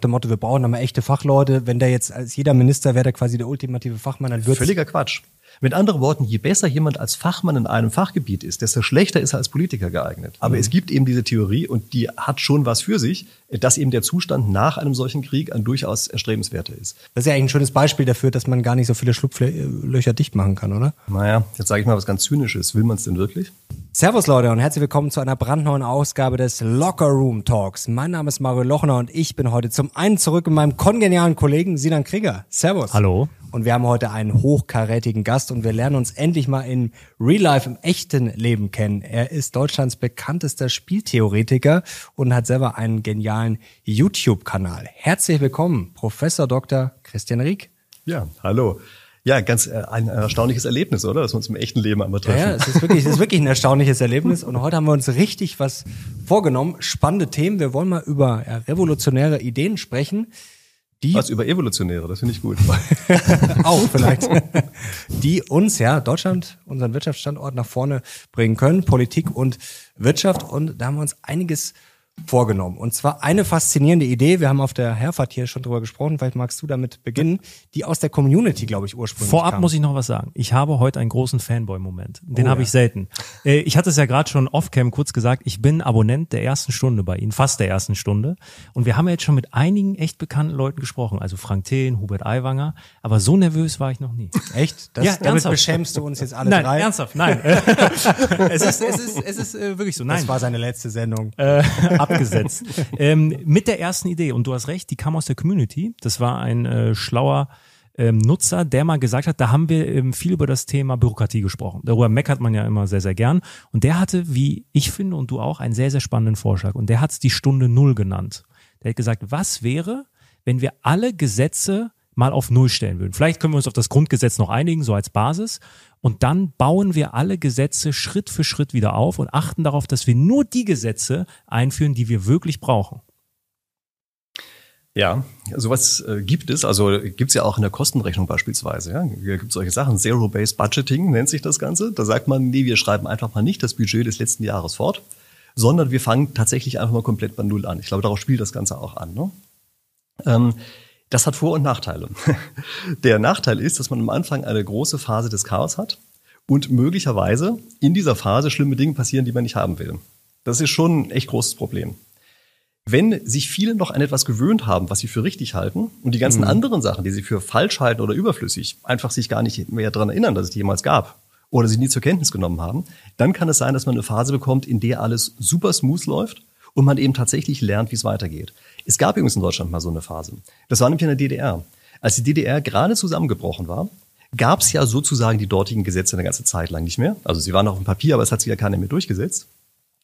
dem Motto, wir brauchen nochmal echte Fachleute. Wenn der jetzt als jeder Minister wäre, der quasi der ultimative Fachmann, dann wird Völliger Quatsch. Mit anderen Worten, je besser jemand als Fachmann in einem Fachgebiet ist, desto schlechter ist er als Politiker geeignet. Aber mhm. es gibt eben diese Theorie und die hat schon was für sich, dass eben der Zustand nach einem solchen Krieg ein durchaus erstrebenswerter ist. Das ist ja eigentlich ein schönes Beispiel dafür, dass man gar nicht so viele Schlupflöcher dicht machen kann, oder? Naja, jetzt sage ich mal was ganz Zynisches. Will man es denn wirklich? Servus Leute und herzlich willkommen zu einer brandneuen Ausgabe des Locker Room Talks. Mein Name ist Mario Lochner und ich bin heute zum einen zurück mit meinem kongenialen Kollegen Sinan Krieger. Servus. Hallo. Und wir haben heute einen hochkarätigen Gast und wir lernen uns endlich mal in Real Life im echten Leben kennen. Er ist Deutschlands bekanntester Spieltheoretiker und hat selber einen genialen YouTube-Kanal. Herzlich willkommen, Professor Dr. Christian Rieck. Ja, hallo. Ja, ganz äh, ein erstaunliches Erlebnis, oder? Dass wir uns im echten Leben einmal treffen. Ja, es ist wirklich, es ist wirklich ein erstaunliches Erlebnis. Und heute haben wir uns richtig was vorgenommen. Spannende Themen. Wir wollen mal über ja, revolutionäre Ideen sprechen. Die, Was über Evolutionäre, das finde ich gut. auch vielleicht. Die uns, ja, Deutschland, unseren Wirtschaftsstandort nach vorne bringen können, Politik und Wirtschaft. Und da haben wir uns einiges vorgenommen. Und zwar eine faszinierende Idee, wir haben auf der Herfahrt hier schon drüber gesprochen, vielleicht magst du damit beginnen, die aus der Community, glaube ich, ursprünglich Vorab kam. muss ich noch was sagen. Ich habe heute einen großen Fanboy-Moment. Den oh, habe ja. ich selten. Äh, ich hatte es ja gerade schon off-cam kurz gesagt, ich bin Abonnent der ersten Stunde bei Ihnen, fast der ersten Stunde. Und wir haben ja jetzt schon mit einigen echt bekannten Leuten gesprochen, also Frank Thelen, Hubert Aiwanger, aber so nervös war ich noch nie. Echt? Das, ja, damit ernsthaft. beschämst du uns jetzt alle nein, drei? ernsthaft, nein. es ist, es ist, es ist äh, wirklich so. Nein. Das war seine letzte Sendung. Äh, abgesetzt. ähm, mit der ersten Idee, und du hast recht, die kam aus der Community. Das war ein äh, schlauer ähm, Nutzer, der mal gesagt hat, da haben wir ähm, viel über das Thema Bürokratie gesprochen. Darüber meckert man ja immer sehr, sehr gern. Und der hatte, wie ich finde und du auch, einen sehr, sehr spannenden Vorschlag. Und der hat es die Stunde Null genannt. Der hat gesagt, was wäre, wenn wir alle Gesetze mal auf Null stellen würden. Vielleicht können wir uns auf das Grundgesetz noch einigen, so als Basis. Und dann bauen wir alle Gesetze Schritt für Schritt wieder auf und achten darauf, dass wir nur die Gesetze einführen, die wir wirklich brauchen. Ja, sowas äh, gibt es. Also gibt es ja auch in der Kostenrechnung beispielsweise. Ja? Gibt solche Sachen. Zero-Based Budgeting nennt sich das Ganze. Da sagt man, nee, wir schreiben einfach mal nicht das Budget des letzten Jahres fort, sondern wir fangen tatsächlich einfach mal komplett bei Null an. Ich glaube, darauf spielt das Ganze auch an. Ne? Ähm, das hat Vor- und Nachteile. Der Nachteil ist, dass man am Anfang eine große Phase des Chaos hat und möglicherweise in dieser Phase schlimme Dinge passieren, die man nicht haben will. Das ist schon ein echt großes Problem. Wenn sich viele noch an etwas gewöhnt haben, was sie für richtig halten und die ganzen mhm. anderen Sachen, die sie für falsch halten oder überflüssig, einfach sich gar nicht mehr daran erinnern, dass es die jemals gab oder sie nie zur Kenntnis genommen haben, dann kann es sein, dass man eine Phase bekommt, in der alles super smooth läuft und man eben tatsächlich lernt, wie es weitergeht. Es gab übrigens in Deutschland mal so eine Phase. Das war nämlich in der DDR. Als die DDR gerade zusammengebrochen war, gab es ja sozusagen die dortigen Gesetze eine ganze Zeit lang nicht mehr. Also sie waren noch auf dem Papier, aber es hat sich ja keiner mehr durchgesetzt.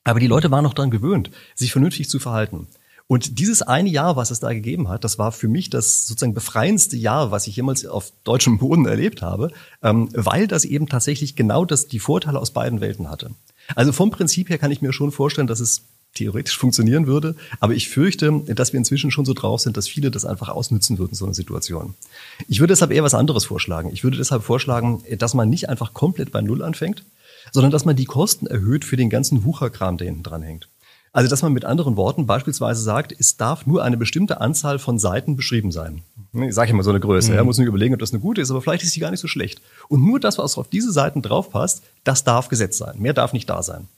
Aber die Leute waren noch daran gewöhnt, sich vernünftig zu verhalten. Und dieses eine Jahr, was es da gegeben hat, das war für mich das sozusagen befreiendste Jahr, was ich jemals auf deutschem Boden erlebt habe, ähm, weil das eben tatsächlich genau das, die Vorteile aus beiden Welten hatte. Also vom Prinzip her kann ich mir schon vorstellen, dass es theoretisch funktionieren würde. Aber ich fürchte, dass wir inzwischen schon so drauf sind, dass viele das einfach ausnützen würden, so eine Situation. Ich würde deshalb eher was anderes vorschlagen. Ich würde deshalb vorschlagen, dass man nicht einfach komplett bei Null anfängt, sondern dass man die Kosten erhöht für den ganzen Wucherkram, der hinten dran hängt. Also, dass man mit anderen Worten beispielsweise sagt, es darf nur eine bestimmte Anzahl von Seiten beschrieben sein. Ich sage immer so eine Größe. Mhm. Er muss nicht überlegen, ob das eine gute ist, aber vielleicht ist sie gar nicht so schlecht. Und nur das, was auf diese Seiten draufpasst, das darf Gesetz sein. Mehr darf nicht da sein.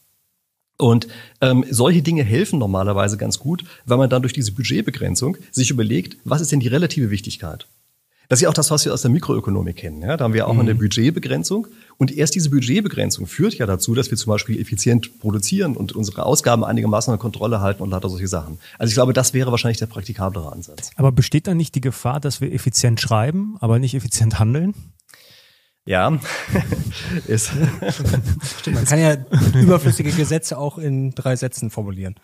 Und ähm, solche Dinge helfen normalerweise ganz gut, weil man dann durch diese Budgetbegrenzung sich überlegt, was ist denn die relative Wichtigkeit? Das ist ja auch das, was wir aus der Mikroökonomik kennen. Ja? Da haben wir auch mhm. eine Budgetbegrenzung. Und erst diese Budgetbegrenzung führt ja dazu, dass wir zum Beispiel effizient produzieren und unsere Ausgaben einigermaßen unter Kontrolle halten und lauter solche Sachen. Also ich glaube, das wäre wahrscheinlich der praktikablere Ansatz. Aber besteht da nicht die Gefahr, dass wir effizient schreiben, aber nicht effizient handeln? Ja, ist. Stimmt, man kann ja überflüssige Gesetze auch in drei Sätzen formulieren.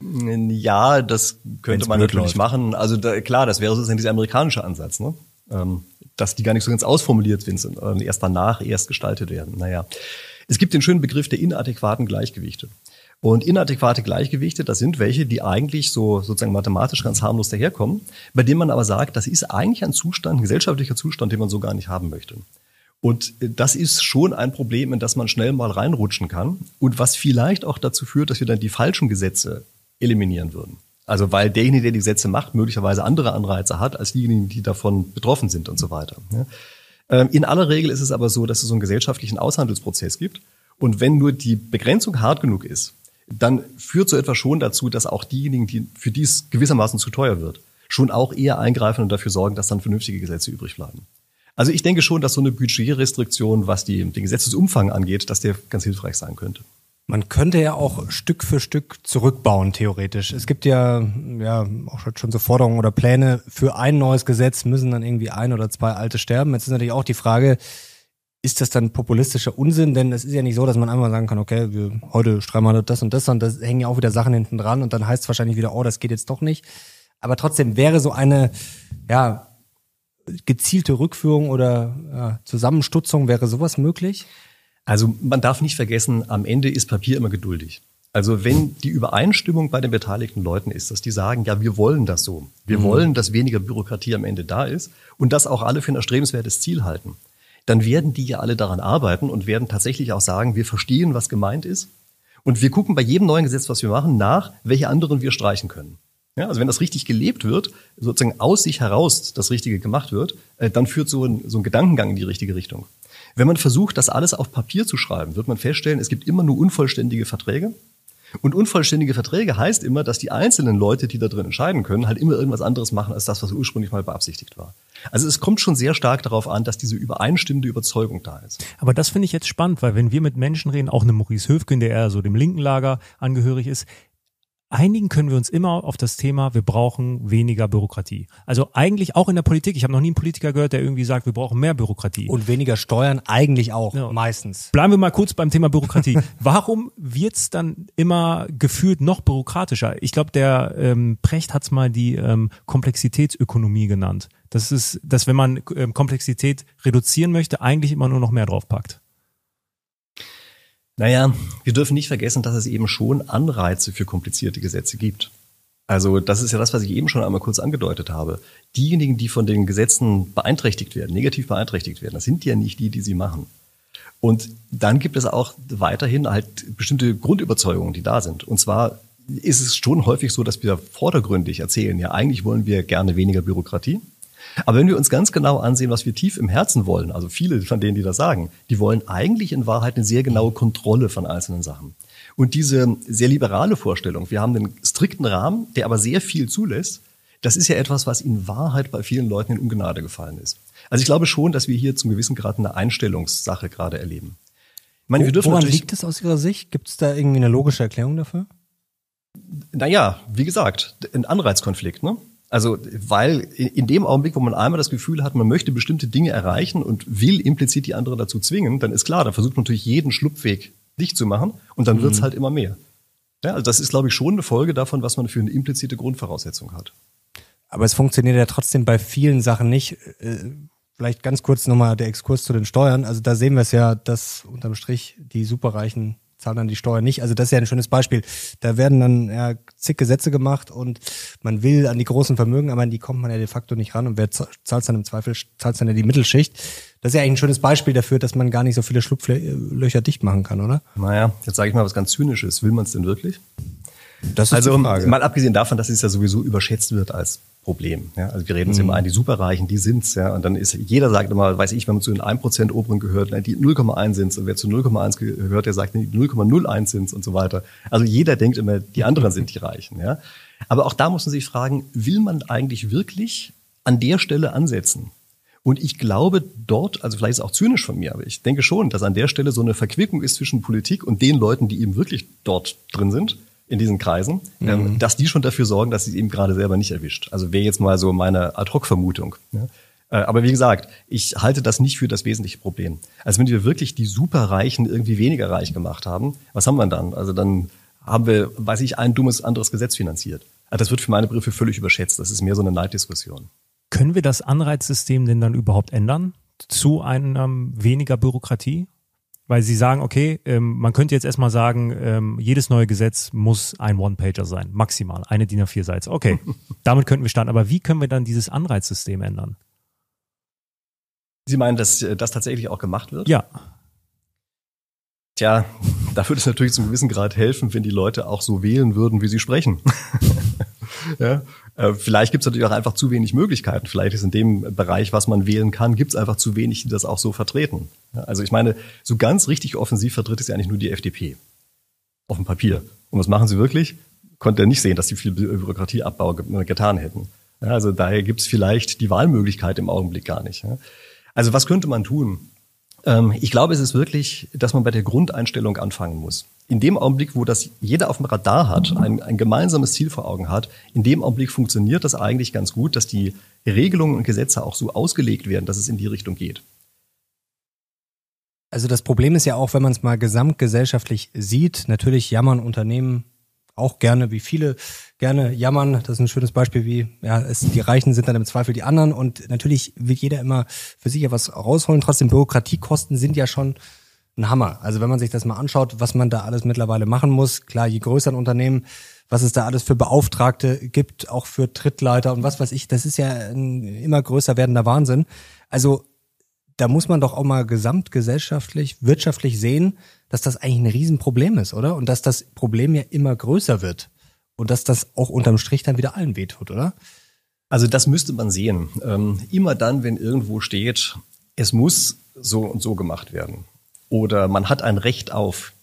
Ja, das könnte Wenn's man natürlich läuft. machen. Also da, klar, das wäre sozusagen dieser amerikanische Ansatz, ne? Ähm, dass die gar nicht so ganz ausformuliert sind, sondern erst danach erst gestaltet werden. Naja, es gibt den schönen Begriff der inadäquaten Gleichgewichte. Und inadäquate Gleichgewichte, das sind welche, die eigentlich so sozusagen mathematisch ganz harmlos daherkommen, bei denen man aber sagt, das ist eigentlich ein Zustand, ein gesellschaftlicher Zustand, den man so gar nicht haben möchte. Und das ist schon ein Problem, in das man schnell mal reinrutschen kann und was vielleicht auch dazu führt, dass wir dann die falschen Gesetze eliminieren würden. Also weil derjenige, der die Gesetze macht, möglicherweise andere Anreize hat als diejenigen, die davon betroffen sind und so weiter. Ähm, in aller Regel ist es aber so, dass es so einen gesellschaftlichen Aushandelsprozess gibt. Und wenn nur die Begrenzung hart genug ist, dann führt so etwas schon dazu, dass auch diejenigen, die, für die es gewissermaßen zu teuer wird, schon auch eher eingreifen und dafür sorgen, dass dann vernünftige Gesetze übrig bleiben. Also ich denke schon, dass so eine Budgetrestriktion, was die, den Gesetzesumfang angeht, dass der ganz hilfreich sein könnte. Man könnte ja auch Stück für Stück zurückbauen, theoretisch. Es gibt ja, ja auch schon so Forderungen oder Pläne, für ein neues Gesetz müssen dann irgendwie ein oder zwei alte sterben. Jetzt ist natürlich auch die Frage, ist das dann populistischer Unsinn? Denn es ist ja nicht so, dass man einmal sagen kann, okay, wir, heute streichen wir das und das und das hängen ja auch wieder Sachen hinten dran und dann heißt es wahrscheinlich wieder, oh, das geht jetzt doch nicht. Aber trotzdem wäre so eine, ja, gezielte Rückführung oder ja, Zusammenstutzung, wäre sowas möglich? Also man darf nicht vergessen, am Ende ist Papier immer geduldig. Also wenn die Übereinstimmung bei den beteiligten Leuten ist, dass die sagen, ja, wir wollen das so, wir mhm. wollen, dass weniger Bürokratie am Ende da ist und das auch alle für ein erstrebenswertes Ziel halten, dann werden die ja alle daran arbeiten und werden tatsächlich auch sagen, wir verstehen, was gemeint ist und wir gucken bei jedem neuen Gesetz, was wir machen, nach, welche anderen wir streichen können. Ja, also wenn das richtig gelebt wird, sozusagen aus sich heraus das Richtige gemacht wird, äh, dann führt so ein, so ein Gedankengang in die richtige Richtung. Wenn man versucht, das alles auf Papier zu schreiben, wird man feststellen, es gibt immer nur unvollständige Verträge. Und unvollständige Verträge heißt immer, dass die einzelnen Leute, die da drin entscheiden können, halt immer irgendwas anderes machen als das, was ursprünglich mal beabsichtigt war. Also es kommt schon sehr stark darauf an, dass diese übereinstimmende Überzeugung da ist. Aber das finde ich jetzt spannend, weil wenn wir mit Menschen reden, auch eine Maurice Höfgen, der eher so dem linken Lager angehörig ist, einigen können wir uns immer auf das Thema, wir brauchen weniger Bürokratie. Also eigentlich auch in der Politik. Ich habe noch nie einen Politiker gehört, der irgendwie sagt, wir brauchen mehr Bürokratie. Und weniger Steuern eigentlich auch, ja. meistens. Bleiben wir mal kurz beim Thema Bürokratie. Warum wird's dann immer gefühlt noch bürokratischer? Ich glaube, der ähm, Precht hat's mal die ähm, Komplexitätsökonomie genannt. Das ist, dass wenn man ähm, Komplexität reduzieren möchte, eigentlich immer nur noch mehr draufpackt. Naja, wir dürfen nicht vergessen, dass es eben schon Anreize für komplizierte Gesetze gibt. Also das ist ja das, was ich eben schon einmal kurz angedeutet habe. Diejenigen, die von den Gesetzen beeinträchtigt werden, negativ beeinträchtigt werden, das sind ja nicht die, die sie machen. Und dann gibt es auch weiterhin halt bestimmte Grundüberzeugungen, die da sind. Und zwar ist es schon häufig so, dass wir vordergründig erzählen, ja, eigentlich wollen wir gerne weniger Bürokratie. Aber wenn wir uns ganz genau ansehen, was wir tief im Herzen wollen, also viele von denen, die das sagen, die wollen eigentlich in Wahrheit eine sehr genaue Kontrolle von einzelnen Sachen. Und diese sehr liberale Vorstellung, wir haben einen strikten Rahmen, der aber sehr viel zulässt, das ist ja etwas, was in Wahrheit bei vielen Leuten in Ungnade gefallen ist. Also ich glaube schon, dass wir hier zum gewissen Grad eine Einstellungssache gerade erleben. Ich meine, wir dürfen Woran liegt es aus Ihrer Sicht? Gibt es da irgendwie eine logische Erklärung dafür? Naja, wie gesagt, ein Anreizkonflikt. Ne? Also, weil in dem Augenblick, wo man einmal das Gefühl hat, man möchte bestimmte Dinge erreichen und will implizit die andere dazu zwingen, dann ist klar, da versucht man natürlich jeden Schlupfweg dicht zu machen und dann mhm. wird's halt immer mehr. Ja, also das ist, glaube ich, schon eine Folge davon, was man für eine implizite Grundvoraussetzung hat. Aber es funktioniert ja trotzdem bei vielen Sachen nicht. Äh, vielleicht ganz kurz nochmal der Exkurs zu den Steuern. Also da sehen wir es ja, dass unterm Strich die Superreichen zahlen dann die Steuer nicht. Also das ist ja ein schönes Beispiel. Da werden dann ja, zig Gesetze gemacht und man will an die großen Vermögen, aber an die kommt man ja de facto nicht ran und wer zahlt dann im Zweifel, zahlt dann ja die Mittelschicht. Das ist ja eigentlich ein schönes Beispiel dafür, dass man gar nicht so viele Schlupflöcher dicht machen kann, oder? Naja, jetzt sage ich mal was ganz Zynisches. Will man es denn wirklich? Das ist also mal abgesehen davon, dass es ja sowieso überschätzt wird als Problem. Ja? Also wir reden uns mhm. immer ein, die Superreichen, die sind's, ja. Und dann ist, jeder sagt immer, weiß ich, wenn man zu den 1% oberen gehört, ne, die 0,1 sind's. Und wer zu 0,1 gehört, der sagt, die 0,01 sind's und so weiter. Also jeder denkt immer, die anderen sind die Reichen, ja. Aber auch da muss man sich fragen, will man eigentlich wirklich an der Stelle ansetzen? Und ich glaube dort, also vielleicht ist es auch zynisch von mir, aber ich denke schon, dass an der Stelle so eine Verquickung ist zwischen Politik und den Leuten, die eben wirklich dort drin sind in diesen Kreisen, mhm. ähm, dass die schon dafür sorgen, dass sie eben gerade selber nicht erwischt. Also wäre jetzt mal so meine Ad-Hoc-Vermutung. Ja? Äh, aber wie gesagt, ich halte das nicht für das wesentliche Problem. Also wenn wir wirklich die Superreichen irgendwie weniger reich gemacht haben, was haben wir dann? Also dann haben wir, weiß ich, ein dummes anderes Gesetz finanziert. Also das wird für meine Begriffe völlig überschätzt. Das ist mehr so eine Neiddiskussion. Können wir das Anreizsystem denn dann überhaupt ändern zu einem weniger Bürokratie? Weil sie sagen, okay, ähm, man könnte jetzt erstmal sagen, ähm, jedes neue Gesetz muss ein One-Pager sein, maximal, eine DIN A4-Seite. Okay, damit könnten wir starten. Aber wie können wir dann dieses Anreizsystem ändern? Sie meinen, dass äh, das tatsächlich auch gemacht wird? Ja. Tja, da würde es natürlich zum gewissen Grad helfen, wenn die Leute auch so wählen würden, wie sie sprechen. ja. Äh, vielleicht gibt es natürlich auch einfach zu wenig Möglichkeiten. Vielleicht ist in dem Bereich, was man wählen kann, gibt es einfach zu wenig, die das auch so vertreten. Also ich meine, so ganz richtig offensiv vertritt es ja eigentlich nur die FDP. Auf dem Papier. Und was machen sie wirklich? Konnte er nicht sehen, dass sie viel Bürokratieabbau getan hätten. Also daher gibt es vielleicht die Wahlmöglichkeit im Augenblick gar nicht. Also was könnte man tun? Ähm, ich glaube, es ist wirklich, dass man bei der Grundeinstellung anfangen muss. In dem Augenblick, wo das jeder auf dem Radar hat, ein, ein gemeinsames Ziel vor Augen hat, in dem Augenblick funktioniert das eigentlich ganz gut, dass die Regelungen und Gesetze auch so ausgelegt werden, dass es in die Richtung geht. Also das Problem ist ja auch, wenn man es mal gesamtgesellschaftlich sieht, natürlich jammern Unternehmen auch gerne, wie viele gerne jammern. Das ist ein schönes Beispiel, wie ja, es, die Reichen sind dann im Zweifel die anderen und natürlich will jeder immer für sich ja was rausholen. Trotzdem Bürokratiekosten sind ja schon ein Hammer. Also wenn man sich das mal anschaut, was man da alles mittlerweile machen muss, klar, je größer ein Unternehmen, was es da alles für Beauftragte gibt, auch für Trittleiter und was weiß ich, das ist ja ein immer größer werdender Wahnsinn. Also da muss man doch auch mal gesamtgesellschaftlich, wirtschaftlich sehen, dass das eigentlich ein Riesenproblem ist, oder? Und dass das Problem ja immer größer wird. Und dass das auch unterm Strich dann wieder allen wehtut, oder? Also das müsste man sehen. Ähm, immer dann, wenn irgendwo steht, es muss so und so gemacht werden. Oder man hat ein Recht auf,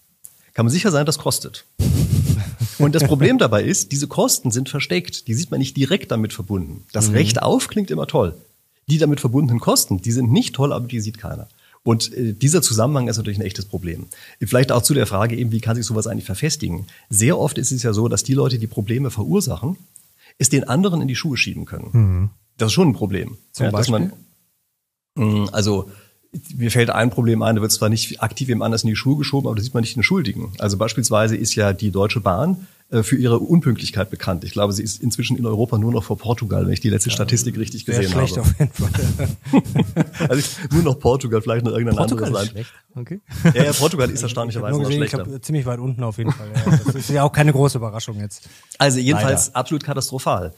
kann man sicher sein, das kostet. Und das Problem dabei ist, diese Kosten sind versteckt. Die sieht man nicht direkt damit verbunden. Das mhm. Recht auf klingt immer toll. Die damit verbundenen Kosten, die sind nicht toll, aber die sieht keiner. Und äh, dieser Zusammenhang ist natürlich ein echtes Problem. Vielleicht auch zu der Frage eben, wie kann sich sowas eigentlich verfestigen? Sehr oft ist es ja so, dass die Leute, die Probleme verursachen, es den anderen in die Schuhe schieben können. Mhm. Das ist schon ein Problem. Zum ja, Beispiel? Man, also mir fällt ein Problem ein, da wird zwar nicht aktiv jemand anders in die Schuhe geschoben, aber da sieht man nicht den Schuldigen. Also beispielsweise ist ja die Deutsche Bahn für ihre Unpünktlichkeit bekannt. Ich glaube, sie ist inzwischen in Europa nur noch vor Portugal, wenn ich die letzte ja, Statistik richtig gesehen schlecht habe. Auf jeden Fall. also nur noch Portugal, vielleicht noch irgendein Portugal anderes Land. Schlecht. Okay. Ja, ja, Portugal ist erstaunlicherweise noch schlechter. Ich glaube, ziemlich weit unten auf jeden Fall. Ja. Das ist ja auch keine große Überraschung jetzt. Also jedenfalls Leider. absolut katastrophal.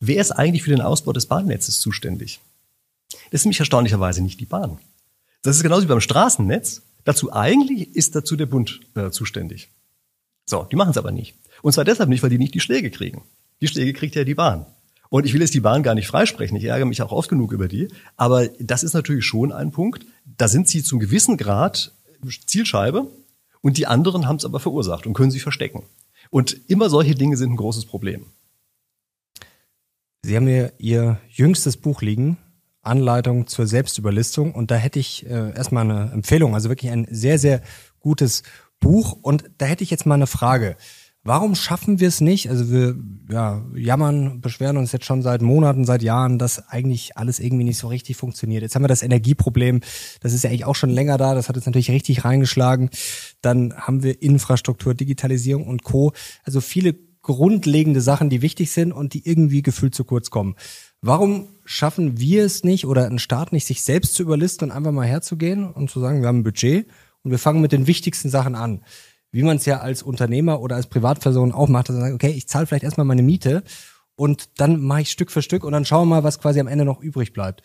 Wer ist eigentlich für den Ausbau des Bahnnetzes zuständig? Das ist nämlich erstaunlicherweise nicht die Bahn. Das ist genauso wie beim Straßennetz. Dazu eigentlich ist dazu der Bund äh, zuständig. So, die machen es aber nicht. Und zwar deshalb nicht, weil die nicht die Schläge kriegen. Die Schläge kriegt ja die Bahn. Und ich will jetzt die Bahn gar nicht freisprechen. Ich ärgere mich auch oft genug über die. Aber das ist natürlich schon ein Punkt. Da sind sie zum gewissen Grad Zielscheibe und die anderen haben es aber verursacht und können sich verstecken. Und immer solche Dinge sind ein großes Problem. Sie haben mir Ihr jüngstes Buch liegen, Anleitung zur Selbstüberlistung. Und da hätte ich äh, erstmal eine Empfehlung, also wirklich ein sehr, sehr gutes Buch. Und da hätte ich jetzt mal eine Frage. Warum schaffen wir es nicht? Also wir ja, jammern, beschweren uns jetzt schon seit Monaten, seit Jahren, dass eigentlich alles irgendwie nicht so richtig funktioniert. Jetzt haben wir das Energieproblem, das ist ja eigentlich auch schon länger da, das hat uns natürlich richtig reingeschlagen. Dann haben wir Infrastruktur, Digitalisierung und Co. Also viele grundlegende Sachen, die wichtig sind und die irgendwie gefühlt zu kurz kommen. Warum schaffen wir es nicht oder ein Staat nicht, sich selbst zu überlisten und einfach mal herzugehen und zu sagen, wir haben ein Budget und wir fangen mit den wichtigsten Sachen an? Wie man es ja als Unternehmer oder als Privatperson auch macht, dass man sagt, okay, ich zahle vielleicht erstmal meine Miete und dann mache ich Stück für Stück und dann schauen wir mal, was quasi am Ende noch übrig bleibt.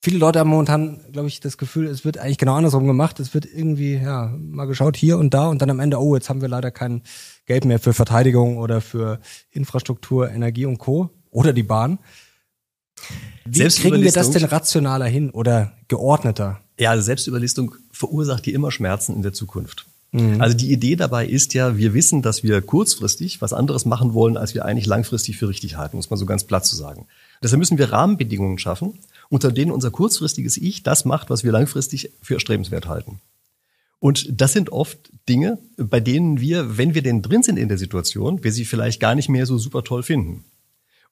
Viele Leute haben momentan, glaube ich, das Gefühl, es wird eigentlich genau andersrum gemacht. Es wird irgendwie, ja, mal geschaut hier und da und dann am Ende, oh, jetzt haben wir leider kein Geld mehr für Verteidigung oder für Infrastruktur, Energie und Co. oder die Bahn. Wie kriegen wir das denn rationaler hin oder geordneter? Ja, also Selbstüberlistung verursacht dir immer Schmerzen in der Zukunft. Mhm. Also die Idee dabei ist ja, wir wissen, dass wir kurzfristig was anderes machen wollen, als wir eigentlich langfristig für richtig halten, muss man so ganz platt zu sagen. Deshalb müssen wir Rahmenbedingungen schaffen, unter denen unser kurzfristiges Ich das macht, was wir langfristig für erstrebenswert halten. Und das sind oft Dinge, bei denen wir, wenn wir denn drin sind in der Situation, wir sie vielleicht gar nicht mehr so super toll finden.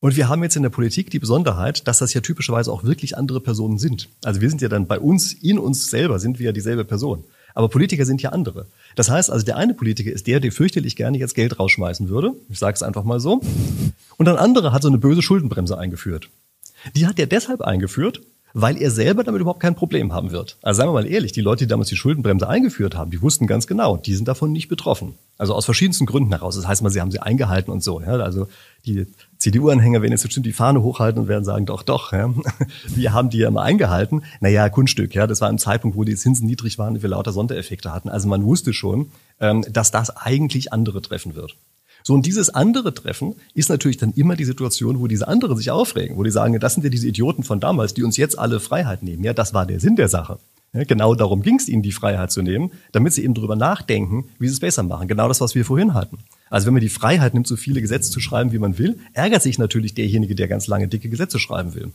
Und wir haben jetzt in der Politik die Besonderheit, dass das ja typischerweise auch wirklich andere Personen sind. Also wir sind ja dann bei uns, in uns selber sind wir ja dieselbe Person. Aber Politiker sind ja andere. Das heißt also, der eine Politiker ist der, der fürchterlich gerne jetzt Geld rausschmeißen würde. Ich sage es einfach mal so. Und ein anderer hat so eine böse Schuldenbremse eingeführt. Die hat er deshalb eingeführt, weil er selber damit überhaupt kein Problem haben wird. Also sagen wir mal ehrlich, die Leute, die damals die Schuldenbremse eingeführt haben, die wussten ganz genau, die sind davon nicht betroffen. Also aus verschiedensten Gründen heraus. Das heißt mal, sie haben sie eingehalten und so. Ja? Also die CDU-Anhänger werden jetzt bestimmt die Fahne hochhalten und werden sagen, doch, doch, ja, wir haben die ja mal eingehalten. Naja, Kunststück, ja, das war ein Zeitpunkt, wo die Zinsen niedrig waren und wir lauter Sondereffekte hatten. Also man wusste schon, ähm, dass das eigentlich andere treffen wird. So, und dieses andere Treffen ist natürlich dann immer die Situation, wo diese anderen sich aufregen, wo die sagen, das sind ja diese Idioten von damals, die uns jetzt alle Freiheit nehmen. Ja, das war der Sinn der Sache. Ja, genau darum ging es ihnen, die Freiheit zu nehmen, damit sie eben drüber nachdenken, wie sie es besser machen. Genau das, was wir vorhin hatten. Also wenn man die Freiheit nimmt, so viele Gesetze zu schreiben, wie man will, ärgert sich natürlich derjenige, der ganz lange dicke Gesetze schreiben will.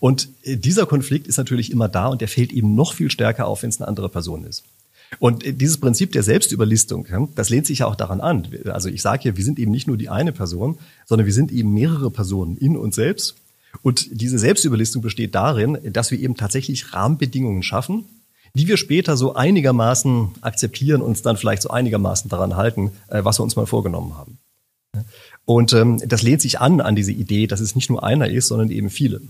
Und äh, dieser Konflikt ist natürlich immer da und der fällt eben noch viel stärker auf, wenn es eine andere Person ist. Und äh, dieses Prinzip der Selbstüberlistung, das lehnt sich ja auch daran an. Also ich sage ja, wir sind eben nicht nur die eine Person, sondern wir sind eben mehrere Personen in uns selbst. Und diese Selbstüberlistung besteht darin, dass wir eben tatsächlich Rahmenbedingungen schaffen, die wir später so einigermaßen akzeptieren und uns dann vielleicht so einigermaßen daran halten, äh, was wir uns mal vorgenommen haben. Und ähm, das lehnt sich an an diese Idee, dass es nicht nur einer ist, sondern eben viele.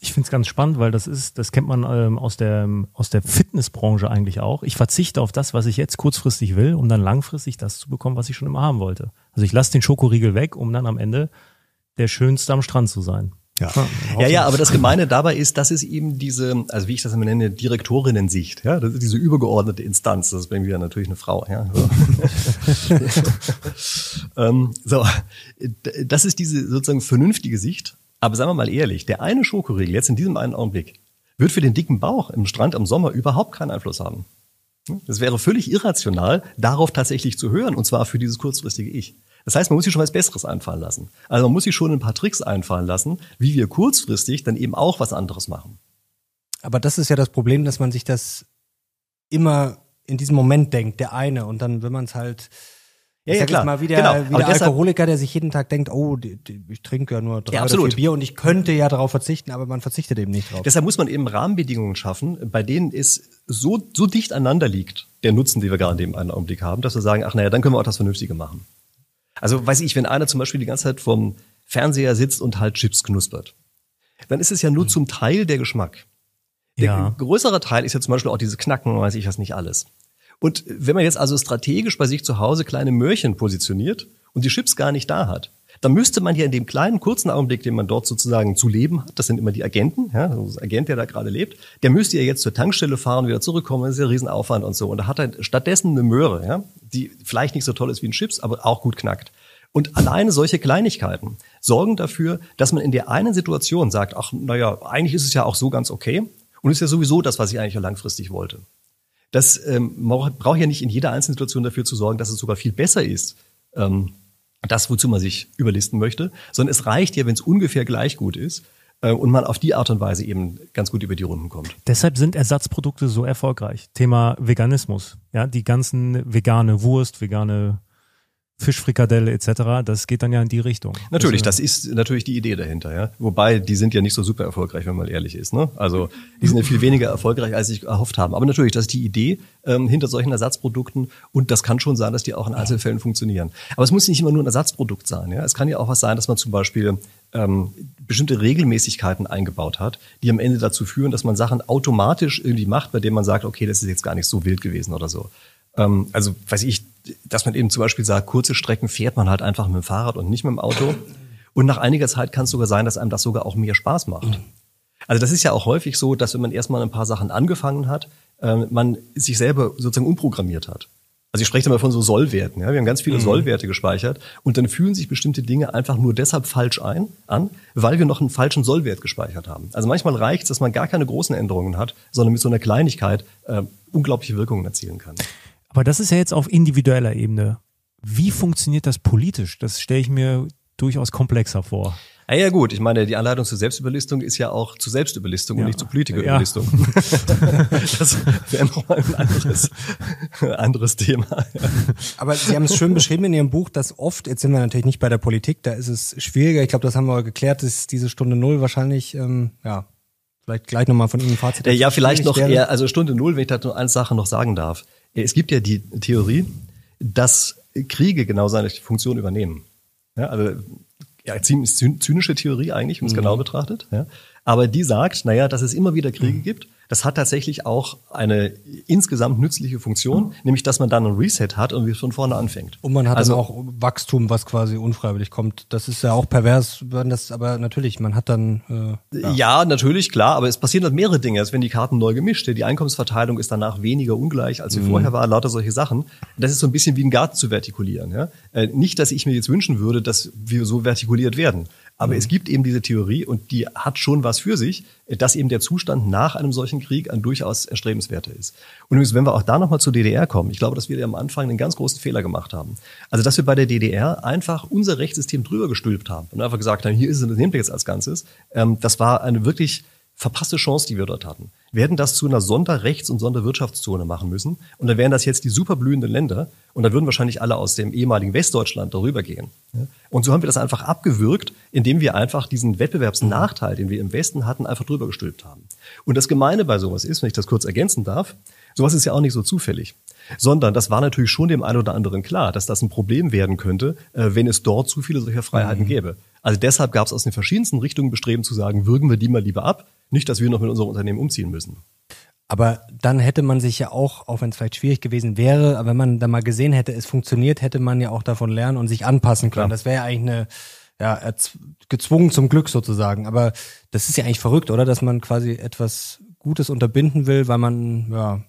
Ich finde es ganz spannend, weil das ist, das kennt man ähm, aus der aus der Fitnessbranche eigentlich auch. Ich verzichte auf das, was ich jetzt kurzfristig will, um dann langfristig das zu bekommen, was ich schon immer haben wollte. Also ich lasse den Schokoriegel weg, um dann am Ende der Schönste am Strand zu sein. Ja. ja, ja, aber das Gemeine dabei ist, das ist eben diese, also wie ich das immer nenne, Direktorinnen-Sicht. Ja, das ist diese übergeordnete Instanz. Das ist bei mir natürlich eine Frau. Ja. So. ähm, so, das ist diese sozusagen vernünftige Sicht. Aber sagen wir mal ehrlich, der eine Schokoriegel jetzt in diesem einen Augenblick wird für den dicken Bauch im Strand im Sommer überhaupt keinen Einfluss haben. Es wäre völlig irrational, darauf tatsächlich zu hören, und zwar für dieses kurzfristige Ich. Das heißt, man muss sich schon was Besseres einfallen lassen. Also man muss sich schon ein paar Tricks einfallen lassen, wie wir kurzfristig dann eben auch was anderes machen. Aber das ist ja das Problem, dass man sich das immer in diesem Moment denkt, der eine, und dann, wenn man es halt ja, ja, klar. mal wie der, genau. wie der Alkoholiker, der sich jeden Tag denkt, oh, die, die, ich trinke ja nur drei ja, oder vier Bier und ich könnte ja darauf verzichten, aber man verzichtet eben nicht drauf. Deshalb muss man eben Rahmenbedingungen schaffen, bei denen es so, so dicht aneinander liegt, der Nutzen, den wir gerade in dem einen Augenblick haben, dass wir sagen, ach naja, dann können wir auch das Vernünftige machen. Also weiß ich, wenn einer zum Beispiel die ganze Zeit vorm Fernseher sitzt und halt Chips knuspert, dann ist es ja nur mhm. zum Teil der Geschmack. Der ja. größere Teil ist ja zum Beispiel auch dieses Knacken, weiß ich was nicht alles. Und wenn man jetzt also strategisch bei sich zu Hause kleine Möhrchen positioniert und die Chips gar nicht da hat, dann müsste man ja in dem kleinen kurzen Augenblick, den man dort sozusagen zu leben hat, das sind immer die Agenten, ja, also Agent, der da gerade lebt, der müsste ja jetzt zur Tankstelle fahren, wieder zurückkommen, das ist ja ein Riesenaufwand und so. Und da hat er stattdessen eine Möhre, ja, die vielleicht nicht so toll ist wie ein Chips, aber auch gut knackt. Und alleine solche Kleinigkeiten sorgen dafür, dass man in der einen Situation sagt, ach, naja, eigentlich ist es ja auch so ganz okay und ist ja sowieso das, was ich eigentlich langfristig wollte. Das ähm, braucht ja nicht in jeder einzelnen Situation dafür zu sorgen, dass es sogar viel besser ist, ähm, das, wozu man sich überlisten möchte, sondern es reicht ja, wenn es ungefähr gleich gut ist äh, und man auf die Art und Weise eben ganz gut über die Runden kommt. Deshalb sind Ersatzprodukte so erfolgreich. Thema Veganismus, ja, die ganzen vegane Wurst, vegane Fischfrikadelle etc., das geht dann ja in die Richtung. Natürlich, das ist natürlich die Idee dahinter, ja. Wobei, die sind ja nicht so super erfolgreich, wenn man ehrlich ist. Ne? Also die sind ja viel weniger erfolgreich, als sich erhofft haben. Aber natürlich, das ist die Idee ähm, hinter solchen Ersatzprodukten und das kann schon sein, dass die auch in Einzelfällen funktionieren. Aber es muss nicht immer nur ein Ersatzprodukt sein. Ja? Es kann ja auch was sein, dass man zum Beispiel ähm, bestimmte Regelmäßigkeiten eingebaut hat, die am Ende dazu führen, dass man Sachen automatisch irgendwie macht, bei denen man sagt, okay, das ist jetzt gar nicht so wild gewesen oder so. Ähm, also weiß ich, dass man eben zum Beispiel sagt, kurze Strecken fährt man halt einfach mit dem Fahrrad und nicht mit dem Auto. Und nach einiger Zeit kann es sogar sein, dass einem das sogar auch mehr Spaß macht. Also das ist ja auch häufig so, dass wenn man erstmal ein paar Sachen angefangen hat, äh, man sich selber sozusagen umprogrammiert hat. Also ich spreche immer von so Sollwerten. Ja? Wir haben ganz viele mhm. Sollwerte gespeichert und dann fühlen sich bestimmte Dinge einfach nur deshalb falsch ein, an, weil wir noch einen falschen Sollwert gespeichert haben. Also manchmal reicht es, dass man gar keine großen Änderungen hat, sondern mit so einer Kleinigkeit äh, unglaubliche Wirkungen erzielen kann. Aber das ist ja jetzt auf individueller Ebene. Wie funktioniert das politisch? Das stelle ich mir durchaus komplexer vor. Ah ja gut, ich meine, die Anleitung zur Selbstüberlistung ist ja auch zur Selbstüberlistung ja. und nicht zur Politikerüberlistung. Ja. das wäre nochmal ein anderes, anderes Thema. Aber Sie haben es schön beschrieben in Ihrem Buch, dass oft, jetzt sind wir natürlich nicht bei der Politik, da ist es schwieriger. Ich glaube, das haben wir geklärt, dass diese Stunde Null wahrscheinlich, ähm, ja, vielleicht gleich nochmal von Ihnen ein Fazit. Ja, vielleicht noch eher, also Stunde Null, wenn ich da nur eine Sache noch sagen darf. Es gibt ja die Theorie, dass Kriege genau seine Funktion übernehmen. Ja, also ja, ziemlich zynische Theorie eigentlich, wenn es mhm. genau betrachtet. Ja. Aber die sagt, naja, dass es immer wieder Kriege mhm. gibt, das hat tatsächlich auch eine insgesamt nützliche Funktion, nämlich dass man dann ein Reset hat und wie von vorne anfängt. Und man hat also dann auch Wachstum, was quasi unfreiwillig kommt. Das ist ja auch pervers, wenn das, aber natürlich, man hat dann äh, ja. ja. natürlich, klar, aber es passieren halt mehrere Dinge. Es werden die Karten neu gemischt, die Einkommensverteilung ist danach weniger ungleich, als sie mhm. vorher war, lauter solche Sachen. Das ist so ein bisschen wie ein Garten zu vertikulieren. Ja? Äh, nicht, dass ich mir jetzt wünschen würde, dass wir so vertikuliert werden. Aber mhm. es gibt eben diese Theorie und die hat schon was für sich, dass eben der Zustand nach einem solchen Krieg ein durchaus erstrebenswerter ist. Und übrigens, wenn wir auch da nochmal zur DDR kommen, ich glaube, dass wir am Anfang einen ganz großen Fehler gemacht haben. Also, dass wir bei der DDR einfach unser Rechtssystem drüber gestülpt haben und einfach gesagt haben, hier ist es, das nehmt ihr jetzt als Ganzes. Ähm, das war eine wirklich verpasste Chance, die wir dort hatten. Wir hätten das zu einer Sonderrechts- und Sonderwirtschaftszone machen müssen. Und dann wären das jetzt die superblühenden Länder. Und da würden wahrscheinlich alle aus dem ehemaligen Westdeutschland darüber gehen. Und so haben wir das einfach abgewürgt, indem wir einfach diesen Wettbewerbsnachteil, den wir im Westen hatten, einfach drüber gestülpt haben. Und das Gemeine bei sowas ist, wenn ich das kurz ergänzen darf, sowas ist ja auch nicht so zufällig. Sondern das war natürlich schon dem einen oder anderen klar, dass das ein Problem werden könnte, äh, wenn es dort zu viele solcher Freiheiten mhm. gäbe. Also deshalb gab es aus den verschiedensten Richtungen Bestreben zu sagen, würgen wir die mal lieber ab, nicht, dass wir noch mit unserem Unternehmen umziehen müssen. Aber dann hätte man sich ja auch, auch wenn es vielleicht schwierig gewesen wäre, aber wenn man da mal gesehen hätte, es funktioniert, hätte man ja auch davon lernen und sich anpassen können. Klar. Das wäre ja eigentlich eine, ja, gezwungen zum Glück sozusagen. Aber das ist ja eigentlich verrückt, oder? Dass man quasi etwas Gutes unterbinden will, weil man, ja,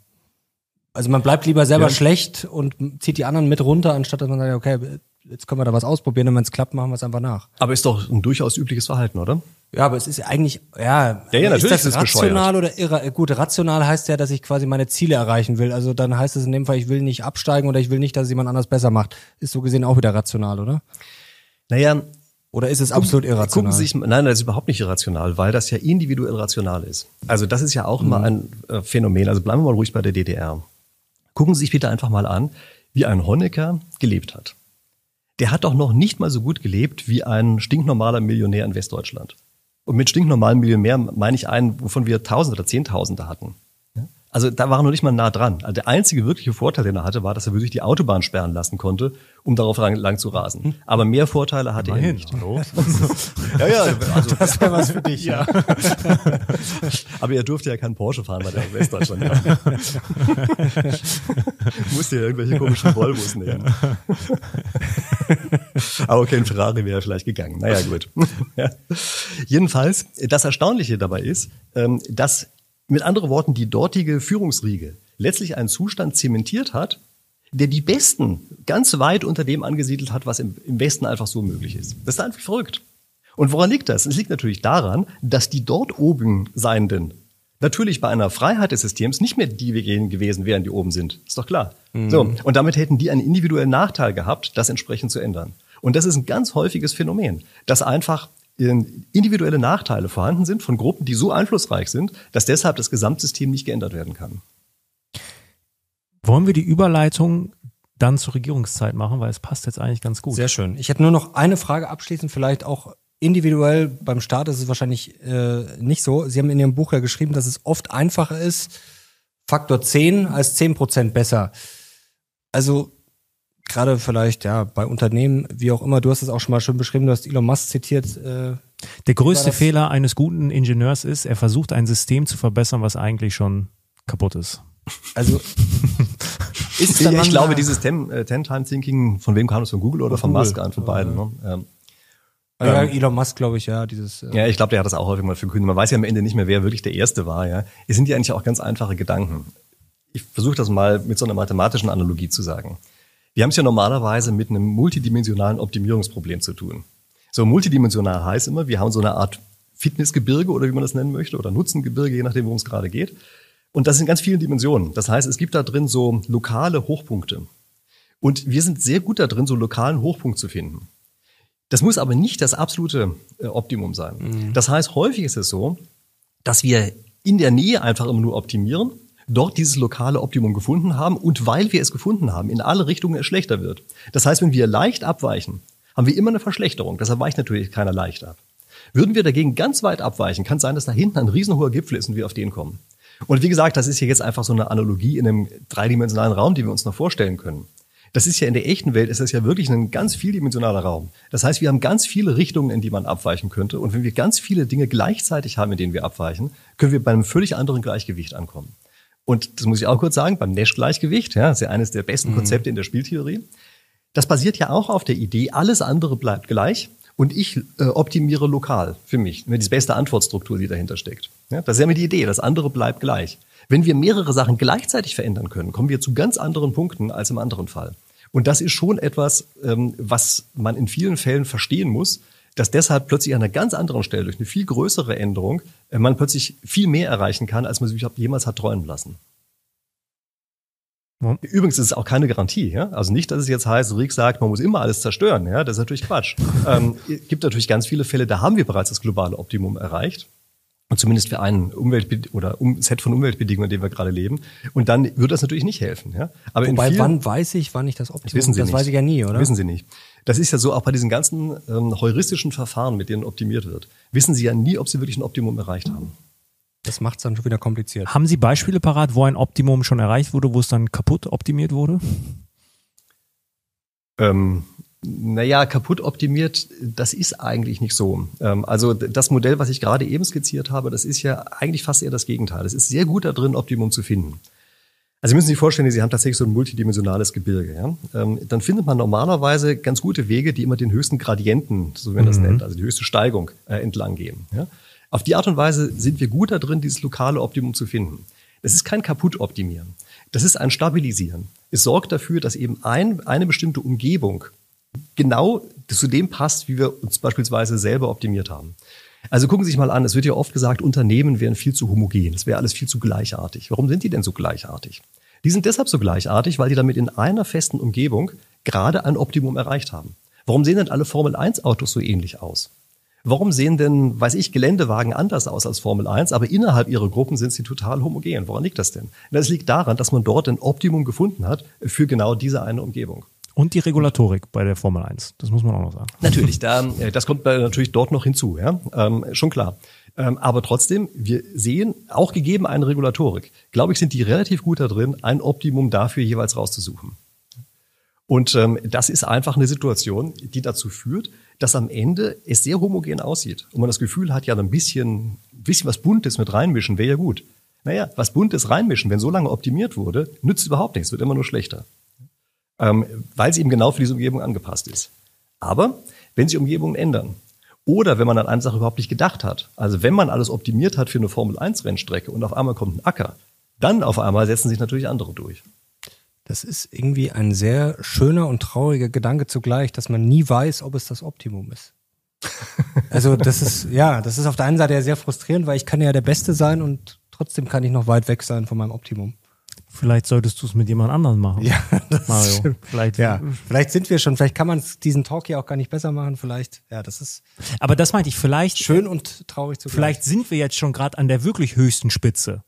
also man bleibt lieber selber ja. schlecht und zieht die anderen mit runter, anstatt dass man sagt, okay, jetzt können wir da was ausprobieren und wenn es klappt, machen wir es einfach nach. Aber ist doch ein durchaus übliches Verhalten, oder? Ja, aber es ist eigentlich, ja, ja, ja natürlich ist das ist rational bescheuert. oder irra gut, rational heißt ja, dass ich quasi meine Ziele erreichen will. Also dann heißt es in dem Fall, ich will nicht absteigen oder ich will nicht, dass es jemand anders besser macht. Ist so gesehen auch wieder rational, oder? Naja, oder ist es absolut irrational? Gucken Sie sich, nein, das ist überhaupt nicht irrational, weil das ja individuell rational ist. Also das ist ja auch mhm. immer ein äh, Phänomen. Also bleiben wir mal ruhig bei der DDR. Gucken Sie sich bitte einfach mal an, wie ein Honecker gelebt hat der hat doch noch nicht mal so gut gelebt wie ein stinknormaler Millionär in Westdeutschland. Und mit stinknormalem Millionär meine ich einen, wovon wir Tausende oder Zehntausende hatten. Also da war er noch nicht mal nah dran. Also der einzige wirkliche Vorteil, den er hatte, war, dass er wirklich die Autobahn sperren lassen konnte, um darauf lang, lang zu rasen. Aber mehr Vorteile hatte Immerhin. er nicht. Ja, ja, also das wäre was für dich. Ja. Aber er durfte ja keinen Porsche fahren, weil er in Westdeutschland war. Musste ja irgendwelche komischen Volvos nehmen. Aber okay, ein Ferrari wäre vielleicht gegangen. Naja, gut. Ja. Jedenfalls, das Erstaunliche dabei ist, ähm, dass mit anderen Worten, die dortige Führungsriege letztlich einen Zustand zementiert hat, der die Besten ganz weit unter dem angesiedelt hat, was im, im Westen einfach so möglich ist. Das ist einfach verrückt. Und woran liegt das? Es liegt natürlich daran, dass die dort oben Seienden natürlich bei einer Freiheit des Systems nicht mehr die gewesen wären, die oben sind. Ist doch klar. Mhm. So. Und damit hätten die einen individuellen Nachteil gehabt, das entsprechend zu ändern. Und das ist ein ganz häufiges Phänomen, dass einfach individuelle Nachteile vorhanden sind von Gruppen, die so einflussreich sind, dass deshalb das Gesamtsystem nicht geändert werden kann. Wollen wir die Überleitung dann zur Regierungszeit machen, weil es passt jetzt eigentlich ganz gut. Sehr schön. Ich hätte nur noch eine Frage abschließend, vielleicht auch individuell beim Staat ist es wahrscheinlich äh, nicht so. Sie haben in Ihrem Buch ja geschrieben, dass es oft einfacher ist, Faktor 10 als 10 Prozent besser. Also gerade vielleicht ja bei Unternehmen, wie auch immer, du hast es auch schon mal schön beschrieben, du hast Elon Musk zitiert. Äh, Der größte Fehler eines guten Ingenieurs ist, er versucht ein System zu verbessern, was eigentlich schon kaputt ist. Also ist ja, ich glaube, dieses äh, Ten-Time-Thinking, von wem kam es? Von Google oder von, von Musk an? Von beiden. Ne? Ähm, ja, ähm, Elon Musk, glaube ich, ja, dieses. Äh ja, ich glaube, der hat das auch häufig mal verkündet. Man weiß ja am Ende nicht mehr, wer wirklich der Erste war. Ja, es sind ja eigentlich auch ganz einfache Gedanken. Ich versuche das mal mit so einer mathematischen Analogie zu sagen. Wir haben es ja normalerweise mit einem multidimensionalen Optimierungsproblem zu tun. So multidimensional heißt immer, wir haben so eine Art Fitnessgebirge oder wie man das nennen möchte oder Nutzengebirge, je nachdem, worum es gerade geht. Und das sind ganz viele Dimensionen. Das heißt, es gibt da drin so lokale Hochpunkte. Und wir sind sehr gut da drin, so lokalen Hochpunkt zu finden. Das muss aber nicht das absolute äh, Optimum sein. Mhm. Das heißt, häufig ist es so, dass wir in der Nähe einfach immer nur optimieren dort dieses lokale Optimum gefunden haben und weil wir es gefunden haben, in alle Richtungen es schlechter wird. Das heißt, wenn wir leicht abweichen, haben wir immer eine Verschlechterung. Deshalb weicht natürlich keiner leicht ab. Würden wir dagegen ganz weit abweichen, kann es sein, dass da hinten ein riesenhoher Gipfel ist und wir auf den kommen. Und wie gesagt, das ist hier jetzt einfach so eine Analogie in einem dreidimensionalen Raum, die wir uns noch vorstellen können. Das ist ja in der echten Welt, ist das ja wirklich ein ganz vieldimensionaler Raum. Das heißt, wir haben ganz viele Richtungen, in die man abweichen könnte. Und wenn wir ganz viele Dinge gleichzeitig haben, in denen wir abweichen, können wir bei einem völlig anderen Gleichgewicht ankommen. Und das muss ich auch kurz sagen, beim Nash-Gleichgewicht, ja, das ist ja eines der besten mhm. Konzepte in der Spieltheorie. Das basiert ja auch auf der Idee, alles andere bleibt gleich und ich äh, optimiere lokal für mich. Die beste Antwortstruktur, die dahinter steckt. Ja, das ist ja immer die Idee, das andere bleibt gleich. Wenn wir mehrere Sachen gleichzeitig verändern können, kommen wir zu ganz anderen Punkten als im anderen Fall. Und das ist schon etwas, ähm, was man in vielen Fällen verstehen muss, dass deshalb plötzlich an einer ganz anderen Stelle durch eine viel größere Änderung äh, man plötzlich viel mehr erreichen kann, als man sich jemals hat träumen lassen. Übrigens ist es auch keine Garantie. Ja? Also nicht, dass es jetzt heißt, Rick sagt, man muss immer alles zerstören. Ja? Das ist natürlich Quatsch. ähm, gibt natürlich ganz viele Fälle, da haben wir bereits das globale Optimum erreicht. Und zumindest für einen Umwelt oder um Set von Umweltbedingungen, in denen wir gerade leben. Und dann wird das natürlich nicht helfen. Ja? Aber Wobei, vielen, wann weiß ich, wann ich das Optimum? Das wissen Sie das nicht. weiß ich ja nie, oder? Wissen Sie nicht. Das ist ja so, auch bei diesen ganzen ähm, heuristischen Verfahren, mit denen optimiert wird, wissen Sie ja nie, ob Sie wirklich ein Optimum erreicht haben. Das macht es dann schon wieder kompliziert. Haben Sie Beispiele parat, wo ein Optimum schon erreicht wurde, wo es dann kaputt optimiert wurde? Ähm, naja, kaputt optimiert, das ist eigentlich nicht so. Ähm, also das Modell, was ich gerade eben skizziert habe, das ist ja eigentlich fast eher das Gegenteil. Es ist sehr gut da drin, Optimum zu finden. Also Sie müssen sich vorstellen, Sie haben tatsächlich so ein multidimensionales Gebirge. Ja? Ähm, dann findet man normalerweise ganz gute Wege, die immer den höchsten Gradienten, so wie man das mhm. nennt, also die höchste Steigung äh, entlang gehen. Ja? Auf die Art und Weise sind wir gut da drin, dieses lokale Optimum zu finden. Das ist kein Kaputt-Optimieren. Das ist ein Stabilisieren. Es sorgt dafür, dass eben ein, eine bestimmte Umgebung genau zu dem passt, wie wir uns beispielsweise selber optimiert haben. Also gucken Sie sich mal an, es wird ja oft gesagt, Unternehmen wären viel zu homogen, es wäre alles viel zu gleichartig. Warum sind die denn so gleichartig? Die sind deshalb so gleichartig, weil die damit in einer festen Umgebung gerade ein Optimum erreicht haben. Warum sehen denn alle Formel 1 Autos so ähnlich aus? Warum sehen denn, weiß ich, Geländewagen anders aus als Formel 1, aber innerhalb ihrer Gruppen sind sie total homogen? Woran liegt das denn? Das liegt daran, dass man dort ein Optimum gefunden hat für genau diese eine Umgebung. Und die Regulatorik bei der Formel 1. Das muss man auch noch sagen. Natürlich, da, äh, das kommt natürlich dort noch hinzu, ja, ähm, schon klar. Ähm, aber trotzdem, wir sehen, auch gegeben eine Regulatorik, glaube ich, sind die relativ gut da drin, ein Optimum dafür jeweils rauszusuchen. Und ähm, das ist einfach eine Situation, die dazu führt, dass am Ende es sehr homogen aussieht. Und man das Gefühl hat, ja, ein bisschen, ein bisschen was Buntes mit reinmischen wäre ja gut. Naja, was Buntes reinmischen, wenn so lange optimiert wurde, nützt überhaupt nichts, wird immer nur schlechter ähm, weil sie eben genau für diese Umgebung angepasst ist. Aber wenn sich Umgebungen ändern oder wenn man an eine Sache überhaupt nicht gedacht hat, also wenn man alles optimiert hat für eine Formel-1-Rennstrecke und auf einmal kommt ein Acker, dann auf einmal setzen sich natürlich andere durch. Das ist irgendwie ein sehr schöner und trauriger Gedanke zugleich, dass man nie weiß, ob es das Optimum ist. Also das ist, ja, das ist auf der einen Seite ja sehr frustrierend, weil ich kann ja der Beste sein und trotzdem kann ich noch weit weg sein von meinem Optimum. Vielleicht solltest du es mit jemand anderem machen. Ja, das Mario. Stimmt. Vielleicht, ja, vielleicht sind wir schon, vielleicht kann man diesen Talk hier auch gar nicht besser machen, vielleicht. Ja, das ist. Aber das meinte ich, vielleicht. Schön und traurig zugleich. Vielleicht sind wir jetzt schon gerade an der wirklich höchsten Spitze.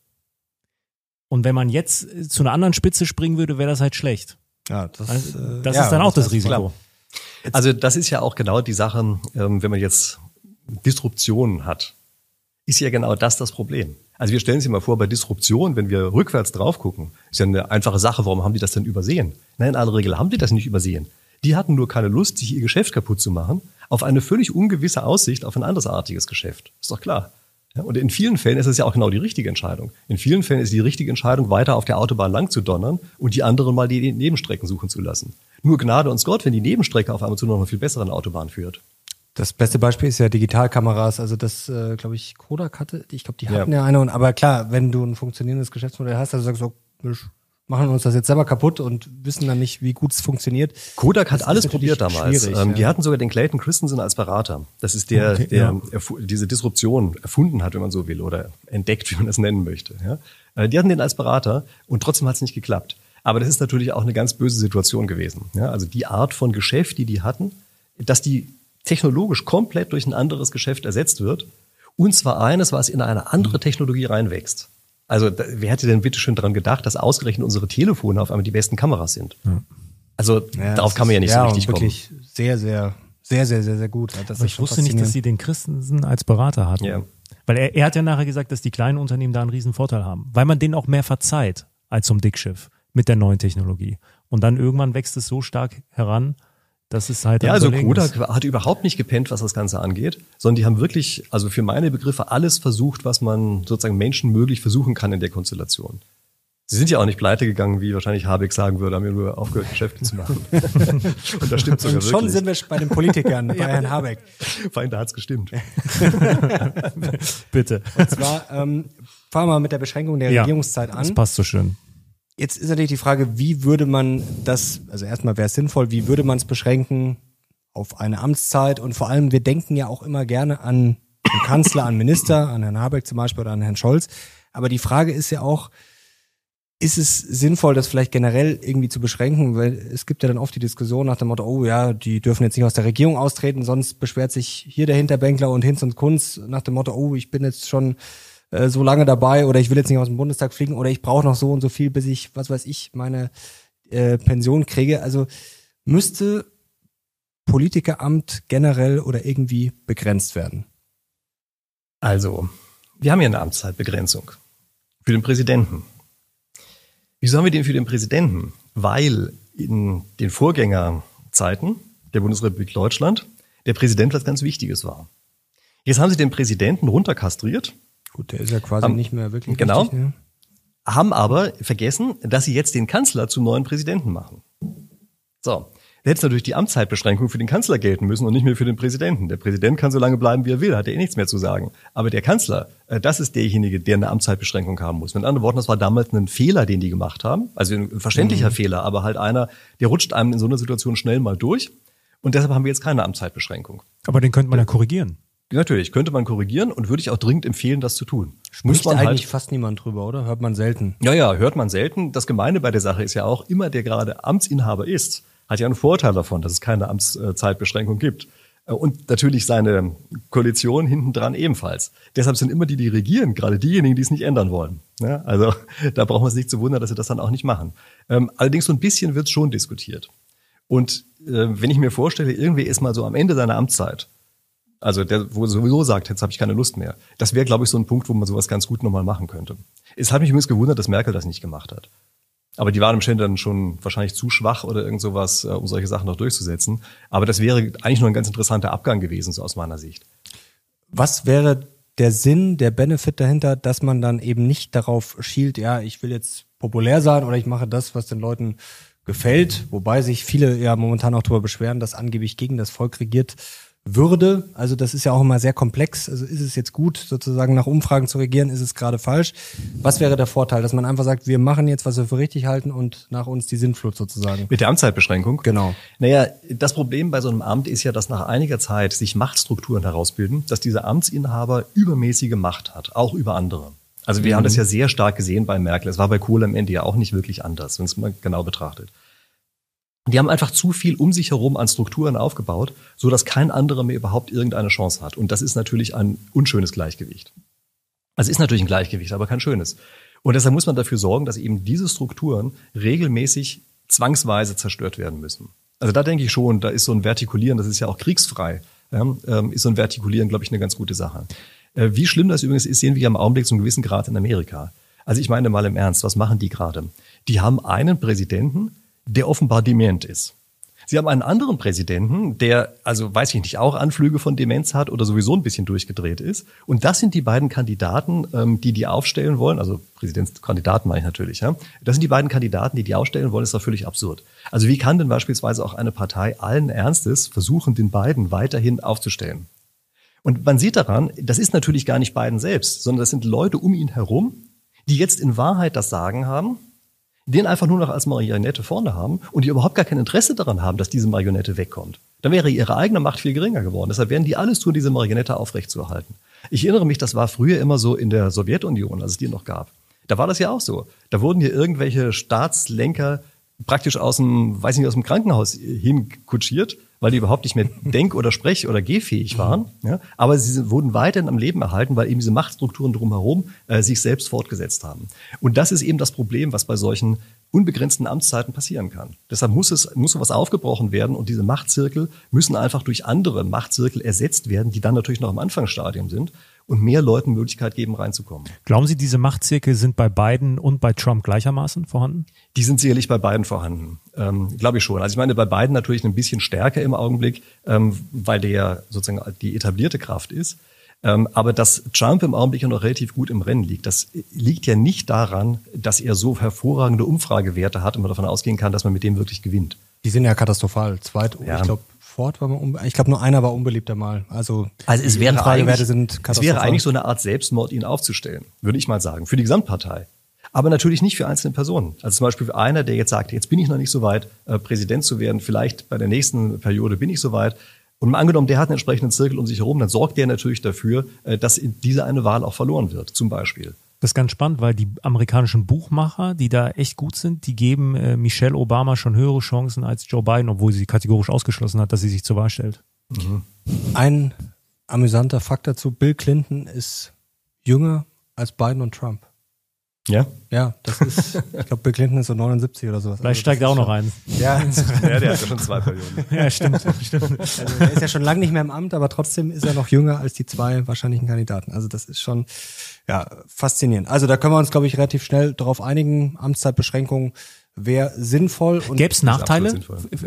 Und wenn man jetzt zu einer anderen Spitze springen würde, wäre das halt schlecht. Ja, das, also, das ja, ist dann auch das, das Risiko. Also das ist ja auch genau die Sache, ähm, wenn man jetzt Disruptionen hat, ist ja genau das das Problem. Also wir stellen sich mal vor, bei Disruption, wenn wir rückwärts drauf gucken, ist ja eine einfache Sache, warum haben die das denn übersehen? Nein, in aller Regel haben die das nicht übersehen. Die hatten nur keine Lust, sich ihr Geschäft kaputt zu machen, auf eine völlig ungewisse Aussicht auf ein andersartiges Geschäft. Ist doch klar. Und in vielen Fällen ist es ja auch genau die richtige Entscheidung. In vielen Fällen ist die richtige Entscheidung, weiter auf der Autobahn lang zu donnern und die anderen mal die Nebenstrecken suchen zu lassen. Nur Gnade uns Gott, wenn die Nebenstrecke auf einmal zu noch einer viel besseren Autobahn führt. Das beste Beispiel ist ja Digitalkameras. Also das, äh, glaube ich, Kodak hatte. Ich glaube, die hatten ja. ja eine. Und, aber klar, wenn du ein funktionierendes Geschäftsmodell hast, also sagst du, wir machen uns das jetzt selber kaputt und wissen dann nicht, wie gut es funktioniert. Kodak hat alles probiert damals. Ähm, ja. Die hatten sogar den Clayton Christensen als Berater. Das ist der, okay, der ja. diese Disruption erfunden hat, wenn man so will, oder entdeckt, wie man das nennen möchte. Ja? Äh, die hatten den als Berater und trotzdem hat es nicht geklappt. Aber das ist natürlich auch eine ganz böse Situation gewesen. Ja? Also die Art von Geschäft, die die hatten, dass die technologisch komplett durch ein anderes Geschäft ersetzt wird. Und zwar eines, was in eine andere mhm. Technologie reinwächst. Also wer hätte denn bitte schön daran gedacht, dass ausgerechnet unsere Telefone auf einmal die besten Kameras sind? Also ja, darauf kann man ja nicht ja, so richtig wirklich kommen. Sehr, sehr, sehr, sehr, sehr, sehr gut. Das ich wusste nicht, dass sie den Christensen als Berater hatten. Ja. Weil er, er hat ja nachher gesagt, dass die kleinen Unternehmen da einen riesen Vorteil haben. Weil man denen auch mehr verzeiht als zum Dickschiff mit der neuen Technologie. Und dann irgendwann wächst es so stark heran, dass es halt Ja, also Koda ist. hat überhaupt nicht gepennt, was das Ganze angeht, sondern die haben wirklich, also für meine Begriffe, alles versucht, was man sozusagen Menschen möglich versuchen kann in der Konstellation. Sie sind ja auch nicht pleite gegangen, wie wahrscheinlich Habeck sagen würde, haben ja nur aufgehört, Geschäfte zu machen. Und das stimmt sogar Und schon wirklich. sind wir bei den Politikern, bei Herrn Habeck. Vor allem, da hat's gestimmt. Bitte. Und zwar, ähm, fangen wir mal mit der Beschränkung der Ja, Regierungszeit Das an. passt so schön. Jetzt ist natürlich die Frage, wie würde man das, also erstmal wäre es sinnvoll, wie würde man es beschränken auf eine Amtszeit? Und vor allem, wir denken ja auch immer gerne an den Kanzler, an Minister, an Herrn Habeck zum Beispiel oder an Herrn Scholz. Aber die Frage ist ja auch, ist es sinnvoll, das vielleicht generell irgendwie zu beschränken? Weil es gibt ja dann oft die Diskussion nach dem Motto, oh ja, die dürfen jetzt nicht aus der Regierung austreten, sonst beschwert sich hier der Hinterbänkler und Hinz und Kunz nach dem Motto, oh, ich bin jetzt schon äh, so lange dabei oder ich will jetzt nicht aus dem Bundestag fliegen oder ich brauche noch so und so viel, bis ich, was weiß ich, meine äh, Pension kriege. Also müsste Politikeramt generell oder irgendwie begrenzt werden. Also, wir haben ja eine Amtszeitbegrenzung für den Präsidenten. Wieso haben wir den für den Präsidenten? Weil in den Vorgängerzeiten der Bundesrepublik Deutschland der Präsident was ganz Wichtiges war. Jetzt haben sie den Präsidenten runterkastriert, Gut, der ist ja quasi Am- nicht mehr wirklich genau. wichtig, ne? haben aber vergessen, dass sie jetzt den Kanzler zum neuen Präsidenten machen. So. Da hätte natürlich die Amtszeitbeschränkung für den Kanzler gelten müssen und nicht mehr für den Präsidenten. Der Präsident kann so lange bleiben, wie er will, hat er eh nichts mehr zu sagen. Aber der Kanzler, äh, das ist derjenige, der eine Amtszeitbeschränkung haben muss. Mit anderen Worten, das war damals ein Fehler, den die gemacht haben. Also ein verständlicher Fehler, aber halt einer, der rutscht einem in so einer Situation schnell mal durch. Und deshalb haben wir jetzt keine Amtszeitbeschränkung. Aber den könnte man ja korrigieren. Natürlich, könnte man korrigieren und würde ich auch dringend empfehlen, das zu tun. Spricht man halt eigentlich fast niemand drüber, oder? Hört man selten. Ja, ja, hört man selten. Das Gemeine bei der Sache ist ja auch, immer der gerade Amtsinhaber ist, hat ja einen Vorteil davon, dass es keine Amtszeitbeschränkung gibt. Äh, Und natürlich seine Koalition hinten dran ebenfalls. Deshalb sind immer die, die regieren, gerade diejenigen, die es nicht ändern wollen. Ja, also da braucht man es nicht zu wundern, dass sie das dann auch nicht machen. Ähm, Allerdings so ein bisschen wird es schon diskutiert. Und äh, wenn ich mir vorstelle, irgendwie ist mal so am Ende seiner Amtszeit, also der, wo sowieso sagt, jetzt habe ich keine Lust mehr. Das wäre, glaube ich, so ein Punkt, wo man sowas ganz gut nochmal machen könnte. Es hat mich übrigens gewundert, dass Merkel das nicht gemacht hat. Aber die waren im Stände dann schon wahrscheinlich zu schwach oder irgend sowas, äh, um solche Sachen noch durchzusetzen. Aber das wäre eigentlich nur ein ganz interessanter Abgang gewesen, so aus meiner Sicht. Was wäre der Sinn, der Benefit dahinter, dass man dann eben nicht darauf schielt, ja, ich will jetzt populär sein oder ich mache das, was den Leuten gefällt, wobei sich viele ja momentan auch darüber beschweren, dass angeblich gegen das Volk regiert würde. Also das ist ja auch immer sehr komplex. Also ist es jetzt gut, sozusagen nach Umfragen zu regieren, ist es gerade falsch? Was wäre der Vorteil, dass man einfach sagt, wir machen jetzt, was wir für richtig halten und nach uns die Sinnflut sozusagen? Mit der Amtszeitbeschränkung? Genau. Naja, das Problem bei so einem Amt ist ja, dass nach einiger Zeit sich Machtstrukturen herausbilden, dass dieser Amtsinhaber übermäßige Macht hat, auch über andere. Also wir haben das ja sehr stark gesehen bei Merkel. Es war bei Kohl am Ende ja auch nicht wirklich anders, wenn es mal genau betrachtet. Die haben einfach zu viel um sich herum an Strukturen aufgebaut, so dass kein anderer mehr überhaupt irgendeine Chance hat. Und das ist natürlich ein unschönes Gleichgewicht. Also es ist natürlich ein Gleichgewicht, aber kein schönes. Und deshalb muss man dafür sorgen, dass eben diese Strukturen regelmäßig zwangsweise zerstört werden müssen. Also da denke ich schon, da ist so ein Vertikulieren, das ist ja auch kriegsfrei, ja, ähm, ist so ein Vertikulieren, glaube ich, eine ganz gute Sache. Äh, wie schlimm das übrigens ist, sehen wir im Augenblick zu einem gewissen Grad in Amerika. Also ich meine mal im Ernst, was machen die gerade? Die haben einen Präsidenten, der offenbar dement ist. Sie haben einen anderen Präsidenten, der, also weiß ich nicht, auch Anflüge von Demenz hat oder sowieso ein bisschen durchgedreht ist. Und das sind die beiden Kandidaten, ähm, die die aufstellen wollen. Also Präsidentskandidaten meine ich natürlich. Ja? Das sind die beiden Kandidaten, die die aufstellen wollen. Das ist doch völlig absurd. Also wie kann denn beispielsweise auch eine Partei allen Ernstes versuchen, den beiden weiterhin aufzustellen? Und man sieht daran, das ist natürlich gar nicht Biden selbst, sondern das sind Leute um ihn herum, die jetzt in Wahrheit das Sagen haben, den einfach nur noch als Marionette vorne haben und die überhaupt gar kein Interesse daran haben, dass diese Marionette wegkommt. Dann wäre ihre eigene Macht viel geringer geworden. Deshalb werden die alles tun, diese Marionette aufrechtzuerhalten. Ich erinnere mich, das war früher immer so in der Sowjetunion, als es die noch gab. Da war das ja auch so. Da wurden hier irgendwelche Staatslenker praktisch aus dem, weiß nicht, aus dem Krankenhaus hinkutschiert, weil die überhaupt nicht mehr denk- oder sprech- oder gehfähig waren. Ja? Aber sie wurden weiterhin am Leben erhalten, weil eben diese Machtstrukturen drumherum äh, sich selbst fortgesetzt haben. Und das ist eben das Problem, was bei solchen unbegrenzten Amtszeiten passieren kann. Deshalb muss es muss sowas aufgebrochen werden und diese Machtzirkel müssen einfach durch andere Machtzirkel ersetzt werden, die dann natürlich noch im Anfangsstadium sind. Und mehr Leuten Möglichkeit geben, reinzukommen. Glauben Sie, diese Machtzirkel sind bei Biden und bei Trump gleichermaßen vorhanden? Die sind sicherlich bei beiden vorhanden, ähm, glaube ich schon. Also ich meine, bei beiden natürlich ein bisschen stärker im Augenblick, ähm, weil der sozusagen die etablierte Kraft ist. Ähm, aber dass Trump im Augenblick ja noch relativ gut im Rennen liegt, das liegt ja nicht daran, dass er so hervorragende Umfragewerte hat und man davon ausgehen kann, dass man mit dem wirklich gewinnt. Die sind ja katastrophal. Zweit, Ja. ich glaube, Ford war mal ich glaube nur einer war unbeliebter mal. Also, Also es wäre, eigentlich, sind es wäre eigentlich so eine Art Selbstmord, ihn aufzustellen, würde ich mal sagen, für die Gesamtpartei. Aber natürlich nicht für einzelne Personen. Also zum Beispiel für einer, der jetzt sagt, jetzt bin ich noch nicht so weit, äh, Präsident zu werden, vielleicht bei der nächsten Periode bin ich so weit. Und mal angenommen, der hat einen entsprechenden Zirkel um sich herum, dann sorgt der natürlich dafür, äh, dass diese eine Wahl auch verloren wird, zum Beispiel. Das ist ganz spannend, weil die amerikanischen Buchmacher, die da echt gut sind, die geben äh, Michelle Obama schon höhere Chancen als Joe Biden, obwohl sie kategorisch ausgeschlossen hat, dass sie sich zur Wahl stellt. Ein amüsanter Fakt dazu, Bill Clinton ist jünger als Biden und Trump. Ja? Ja, das ist, ich glaube, Bill Clinton ist so 79 oder sowas. Vielleicht Also steigt er auch noch ein. Ja, Ja, der hat ja schon zwei Perioden. Ja, stimmt, stimmt. also er ist ja schon lange nicht mehr im Amt, aber trotzdem ist er noch jünger als die zwei wahrscheinlichen Kandidaten. Also das ist schon ja faszinierend. Also da können wir uns, glaube ich, relativ schnell darauf einigen. Amtszeitbeschränkung wäre sinnvoll. Gäbe es Nachteile?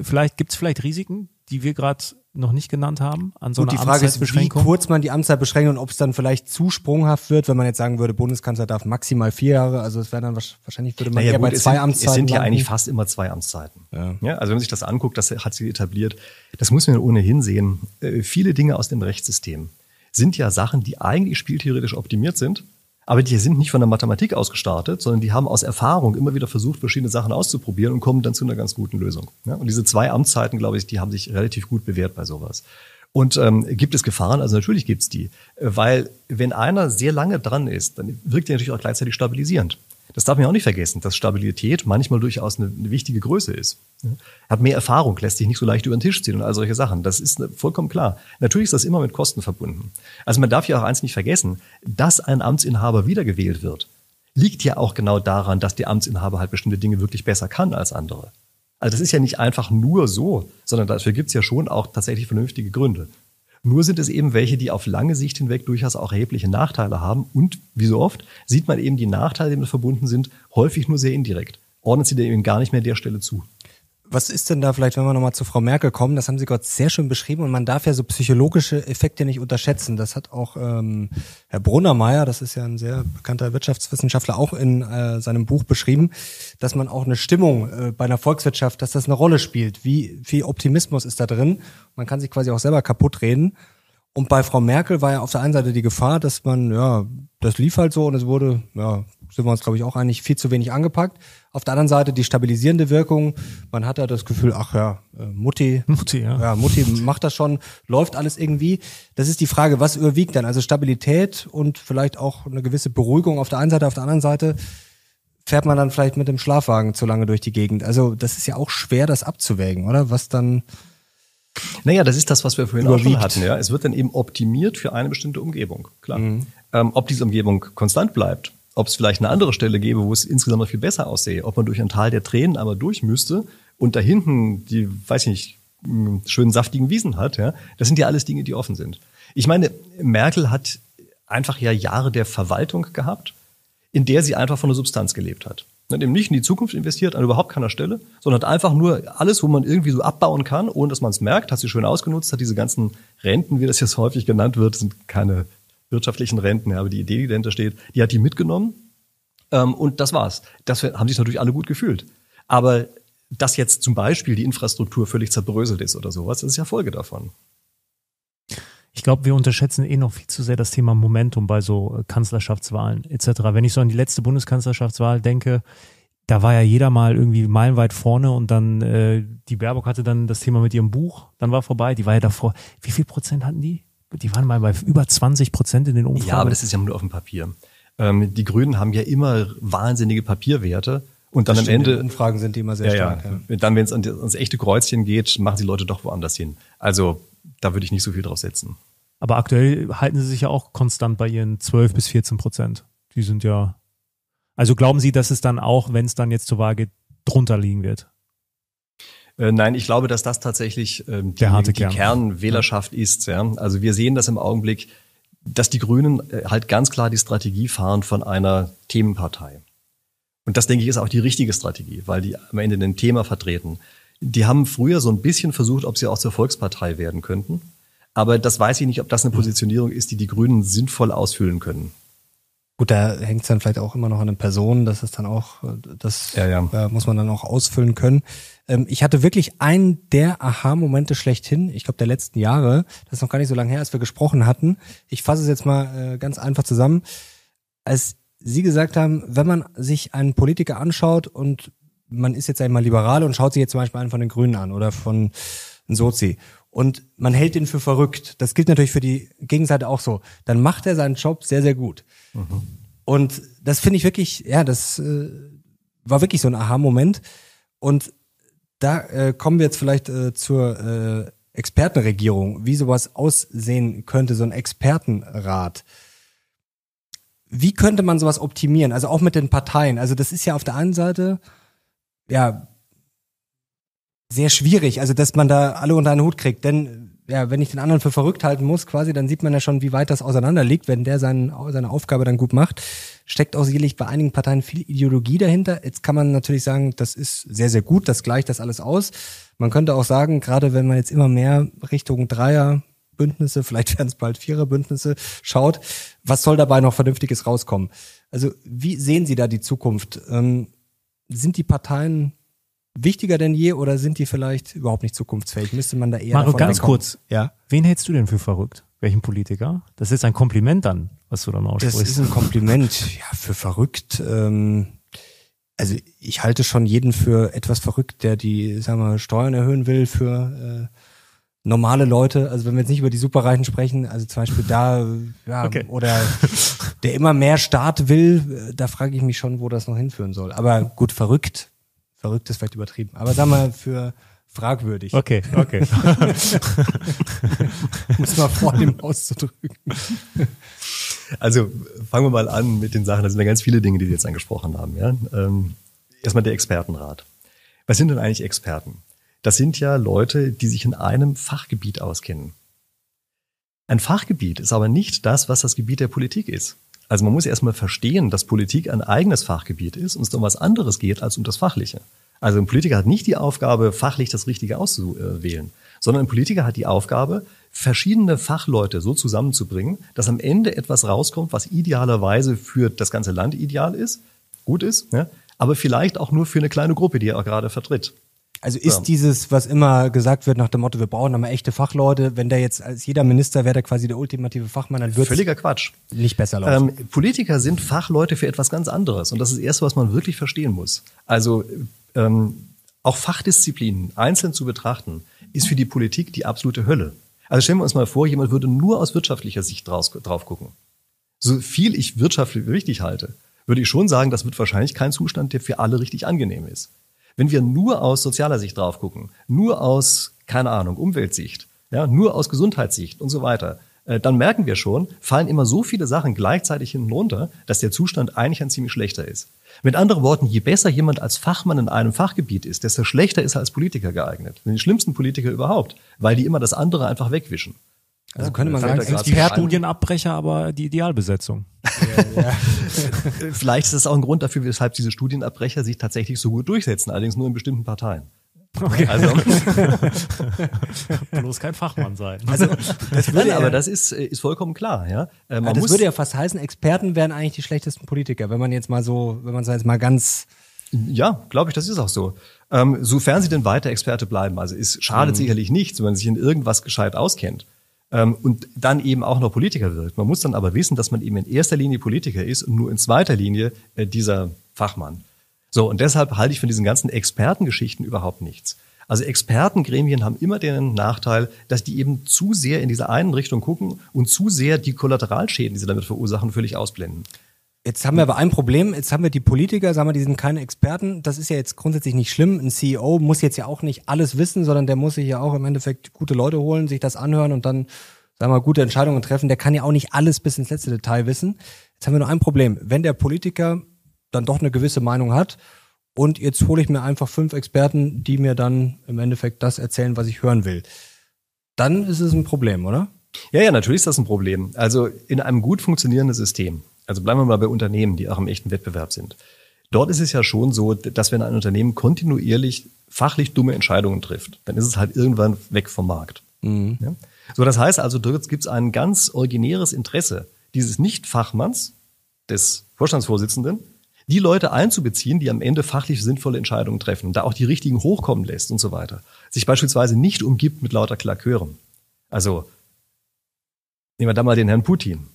Vielleicht gibt es vielleicht Risiken, die wir gerade noch nicht genannt haben an so Gut, die einer Frage ist, wie kurz man die Amtszeit beschränkt und ob es dann vielleicht zu sprunghaft wird, wenn man jetzt sagen würde, Bundeskanzler darf maximal vier Jahre. Also es wäre dann wahrsch- wahrscheinlich würde man Naja, eher bei gut, zwei sind, Amtszeiten Es sind ja landen. eigentlich fast immer zwei Amtszeiten. Ja. also wenn man sich das anguckt, das hat sich etabliert. Das muss man ohnehin sehen. Äh, viele Dinge aus dem Rechtssystem sind ja Sachen, die eigentlich spieltheoretisch optimiert sind, aber die sind nicht von der Mathematik ausgestartet, sondern die haben aus Erfahrung immer wieder versucht, verschiedene Sachen auszuprobieren und kommen dann zu einer ganz guten Lösung. Ja, und diese zwei Amtszeiten, glaube ich, die haben sich relativ gut bewährt bei sowas. Und ähm, gibt es Gefahren? Also natürlich gibt es die. Weil wenn einer sehr lange dran ist, dann wirkt er natürlich auch gleichzeitig stabilisierend. Das darf man auch nicht vergessen, dass Stabilität manchmal durchaus eine, eine wichtige Größe ist. Hat mehr Erfahrung, lässt sich nicht so leicht über den Tisch ziehen und all solche Sachen. Das ist äh, vollkommen klar. Natürlich ist das immer mit Kosten verbunden. Also man darf ja auch eins nicht vergessen, dass ein Amtsinhaber wiedergewählt wird, liegt ja auch genau daran, dass der Amtsinhaber halt bestimmte Dinge wirklich besser kann als andere. Also das ist ja nicht einfach nur so, sondern dafür gibt's ja schon auch tatsächlich vernünftige Gründe. Nur sind es eben welche, die auf lange Sicht hinweg durchaus auch erhebliche Nachteile haben. Und wie so oft sieht man eben die Nachteile, die damit verbunden sind, häufig nur sehr indirekt. Ordnet sie eben gar nicht mehr der Stelle zu. Was ist denn da vielleicht, wenn wir nochmal zu Frau Merkel kommen, das haben Sie gerade sehr schön beschrieben und man darf ja so psychologische Effekte nicht unterschätzen. Das hat auch ähm, Herr Brunnermeier, das ist ja ein sehr bekannter Wirtschaftswissenschaftler, auch in äh, seinem Buch beschrieben, dass man auch eine Stimmung äh, bei einer Volkswirtschaft, dass das eine Rolle spielt. Wie viel Optimismus ist da drin? Man kann sich quasi auch selber kaputt reden. Und bei Frau Merkel war ja auf der einen Seite die Gefahr, dass man, ja, das lief halt so und es wurde, ja, sind wir uns, glaube ich, auch eigentlich viel zu wenig angepackt. Auf der anderen Seite die stabilisierende Wirkung. Man hat da das Gefühl, ach ja, äh, Mutti, Mutti, ja. ja, Mutti macht das schon, läuft alles irgendwie. Das ist die Frage, was überwiegt dann? Also Stabilität und vielleicht auch eine gewisse Beruhigung auf der einen Seite, auf der anderen Seite fährt man dann vielleicht mit dem Schlafwagen zu lange durch die Gegend. Also das ist ja auch schwer, das abzuwägen, oder? Was dann Naja, das ist das, was wir vorhin auch schon Überwiegt. hatten. Ja. Es wird dann eben optimiert für eine bestimmte Umgebung. Klar. Ähm, ob diese Umgebung konstant bleibt, ob es vielleicht eine andere Stelle gäbe, wo es insgesamt noch viel besser aussehe, ob man durch ein Tal der Tränen aber durch müsste und da hinten die, weiß ich nicht, schönen saftigen Wiesen hat, ja, das sind ja alles Dinge, die offen sind. Ich meine, Merkel hat einfach ja Jahre der Verwaltung gehabt, in der sie einfach von der Substanz gelebt hat. Und eben nicht in die Zukunft investiert, an überhaupt keiner Stelle, sondern hat einfach nur alles, wo man irgendwie so abbauen kann, ohne dass man es merkt, hat sie schön ausgenutzt, hat diese ganzen Renten, wie das jetzt häufig genannt wird, sind keine wirtschaftlichen Renten, ja, aber die Idee, die dahinter steht, die hat die mitgenommen ähm, und das war's. Das haben sich natürlich alle gut gefühlt. Aber dass jetzt zum Beispiel die Infrastruktur völlig zerbröselt ist oder sowas, das ist ja Folge davon. Ich glaube, wir unterschätzen eh noch viel zu sehr das Thema Momentum bei so äh, Kanzlerschaftswahlen etc. Wenn ich so an die letzte Bundeskanzlerschaftswahl denke, da war ja jeder mal irgendwie meilenweit vorne und dann äh, die Baerbock hatte dann das Thema mit ihrem Buch, dann war vorbei. Die war ja davor. Wie viel Prozent hatten die? Die waren mal bei über 20 Prozent in den Umfragen. Ja, aber das ist ja nur auf dem Papier. Ähm, die Grünen haben ja immer wahnsinnige Papierwerte und dann am Stimmt, Ende Umfragen sind die immer sehr ja, stark. ja. Dann, wenn es ans echte Kreuzchen geht, machen die Leute doch woanders hin. Also da würde ich nicht so viel drauf setzen. Aber aktuell halten sie sich ja auch konstant bei ihren 12 bis 14 Prozent. Die sind ja. Also glauben Sie, dass es dann auch, wenn es dann jetzt zur Wahl geht, drunter liegen wird? Äh, nein, ich glaube, dass das tatsächlich ähm, die, die Kern. Kernwählerschaft ist. Ja? Also wir sehen das im Augenblick. dass die Grünen äh, halt ganz klar die Strategie fahren von einer Themenpartei. Und das, denke ich, ist auch die richtige Strategie, weil die am Ende ein Thema vertreten. Die haben früher so ein bisschen versucht, ob sie auch zur Volkspartei werden könnten. Aber das weiß ich nicht, ob das eine Positionierung ist, die die Grünen sinnvoll ausfüllen können. Gut, da hängt es dann vielleicht auch immer noch an den Personen, das ist dann auch, das ja, ja. Äh, muss man dann auch ausfüllen können. Ähm, ich hatte wirklich einen der Aha-Momente schlechthin, ich glaube der letzten Jahre, das ist noch gar nicht so lange her, als wir gesprochen hatten. Ich fasse es jetzt mal äh, ganz einfach zusammen. Als Sie gesagt haben, wenn man sich einen Politiker anschaut und man ist jetzt einmal liberal und schaut sich jetzt zum Beispiel einen von den Grünen an oder von einem Sozi und man hält ihn für verrückt. Das gilt natürlich für die Gegenseite auch so. Dann macht er seinen Job sehr, sehr gut. Mhm. Und das finde ich wirklich, ja, das äh, war wirklich so ein Aha-Moment. Und da äh, kommen wir jetzt vielleicht äh, zur äh, Expertenregierung, wie sowas aussehen könnte, so ein Expertenrat. Wie könnte man sowas optimieren? Also auch mit den Parteien. Also das ist ja auf der einen Seite, ja, sehr schwierig, also dass man da alle unter einen Hut kriegt. Denn ja, wenn ich den anderen für verrückt halten muss, quasi, dann sieht man ja schon, wie weit das auseinander liegt. Wenn der seinen, seine Aufgabe dann gut macht, steckt auch sicherlich bei einigen Parteien viel Ideologie dahinter. Jetzt kann man natürlich sagen, das ist sehr, sehr gut, das gleicht das alles aus. Man könnte auch sagen, gerade wenn man jetzt immer mehr Richtung Dreier, Bündnisse, vielleicht werden es bald Viererbündnisse, schaut, was soll dabei noch Vernünftiges rauskommen? Also wie sehen Sie da die Zukunft? Ähm, sind die Parteien wichtiger denn je oder sind die vielleicht überhaupt nicht zukunftsfähig? Müsste man da eher Mario, ganz wegkommen? kurz. Ja. Wen hältst du denn für verrückt? Welchen Politiker? Das ist ein Kompliment dann, was du dann aussprichst. Das ist ein Kompliment, ja, für verrückt. Ähm, also ich halte schon jeden für etwas verrückt, der die, sagen wir, Steuern erhöhen will für äh, normale Leute, also wenn wir jetzt nicht über die Superreichen sprechen, also zum Beispiel da, ja, okay. oder der immer mehr Staat will, äh, da frage ich mich schon, wo das noch hinführen soll. Aber gut, verrückt, verrückt ist vielleicht übertrieben. Aber sag mal, für fragwürdig. Okay, okay. Muss mal vor dem auszudrücken. Also fangen wir mal an mit den Sachen. Das sind ja ganz viele Dinge, die Sie jetzt angesprochen haben. Ja? Ähm, erstmal der Expertenrat. Was sind denn eigentlich Experten? Das sind ja Leute, die sich in einem Fachgebiet auskennen. Ein Fachgebiet ist aber nicht das, was das Gebiet der Politik ist. Also man muss erstmal verstehen, dass Politik ein eigenes Fachgebiet ist und es um was anderes geht als um das Fachliche. Also ein Politiker hat nicht die Aufgabe, fachlich das Richtige auszuwählen, sondern ein Politiker hat die Aufgabe, verschiedene Fachleute so zusammenzubringen, dass am Ende etwas rauskommt, was idealerweise für das ganze Land ideal ist, gut ist, ja, aber vielleicht auch nur für eine kleine Gruppe, die er gerade vertritt. Also ist ja. dieses, was immer gesagt wird nach dem Motto, wir brauchen aber echte Fachleute, wenn der jetzt als jeder Minister wäre der quasi der ultimative Fachmann, dann wird Völliger Quatsch. Nicht besser laufen. Ähm, Politiker sind Fachleute für etwas ganz anderes und das ist das Erste, was man wirklich verstehen muss. Also ähm, auch Fachdisziplinen einzeln zu betrachten, ist für die Politik die absolute Hölle. Also stellen wir uns mal vor, jemand würde nur aus wirtschaftlicher Sicht draus, drauf gucken. So viel ich wirtschaftlich wichtig halte, würde ich schon sagen, das wird wahrscheinlich kein Zustand, der für alle richtig angenehm ist. Wenn wir nur aus sozialer Sicht drauf gucken, nur aus, keine Ahnung, Umweltsicht, ja, nur aus Gesundheitssicht und so weiter, äh, dann merken wir schon, fallen immer so viele Sachen gleichzeitig hinten runter, dass der Zustand eigentlich ein ziemlich schlechter ist. Mit anderen Worten, je besser jemand als Fachmann in einem Fachgebiet ist, desto schlechter ist er als Politiker geeignet. Den schlimmsten Politiker überhaupt, weil die immer das andere einfach wegwischen. Also ja, könnte man sagen, ist die Studienabbrecher aber die Idealbesetzung. Ja, ja. Vielleicht ist das auch ein Grund dafür, weshalb diese Studienabbrecher sich tatsächlich so gut durchsetzen, allerdings nur in bestimmten Parteien. Okay. Also bloß kein Fachmann sein. Also das würde Nein, aber das ist ist vollkommen klar, ja. Äh, man das würde ja fast heißen, Experten wären eigentlich die schlechtesten Politiker, wenn man jetzt mal so, wenn man es jetzt mal ganz ja, glaube ich, das ist auch so. Ähm, sofern sie denn weiter Experte bleiben, also ist schadet mhm. sicherlich nichts, wenn man sich in irgendwas gescheit auskennt und dann eben auch noch Politiker wird. Man muss dann aber wissen, dass man eben in erster Linie Politiker ist und nur in zweiter Linie äh, dieser Fachmann. So, und deshalb halte ich von diesen ganzen Expertengeschichten überhaupt nichts. Also Expertengremien haben immer den Nachteil, dass die eben zu sehr in diese einen Richtung gucken und zu sehr die Kollateralschäden, die sie damit verursachen, völlig ausblenden. Jetzt haben wir aber ein Problem. Jetzt haben wir die Politiker, sagen wir, die sind keine Experten. Das ist ja jetzt grundsätzlich nicht schlimm. Ein CEO muss jetzt ja auch nicht alles wissen, sondern der muss sich ja auch im Endeffekt gute Leute holen, sich das anhören und dann, sagen wir, gute Entscheidungen treffen. Der kann ja auch nicht alles bis ins letzte Detail wissen. Jetzt haben wir nur ein Problem. Wenn der Politiker dann doch eine gewisse Meinung hat und jetzt hole ich mir einfach fünf Experten, die mir dann im Endeffekt das erzählen, was ich hören will, dann ist es ein Problem, oder? Ja, ja, natürlich ist das ein Problem. Also in einem gut funktionierenden System, also bleiben wir mal bei Unternehmen, die auch im echten Wettbewerb sind. Dort ist es ja schon so, dass wenn ein Unternehmen kontinuierlich fachlich dumme Entscheidungen trifft, dann ist es halt irgendwann weg vom Markt. Mhm. Ja? So, das heißt also, dort gibt es ein ganz originäres Interesse dieses Nicht-Fachmanns, des Vorstandsvorsitzenden, die Leute einzubeziehen, die am Ende fachlich sinnvolle Entscheidungen treffen, da auch die richtigen hochkommen lässt und so weiter. Sich beispielsweise nicht umgibt mit lauter Klakeuren. Also, nehmen wir da mal den Herrn Putin.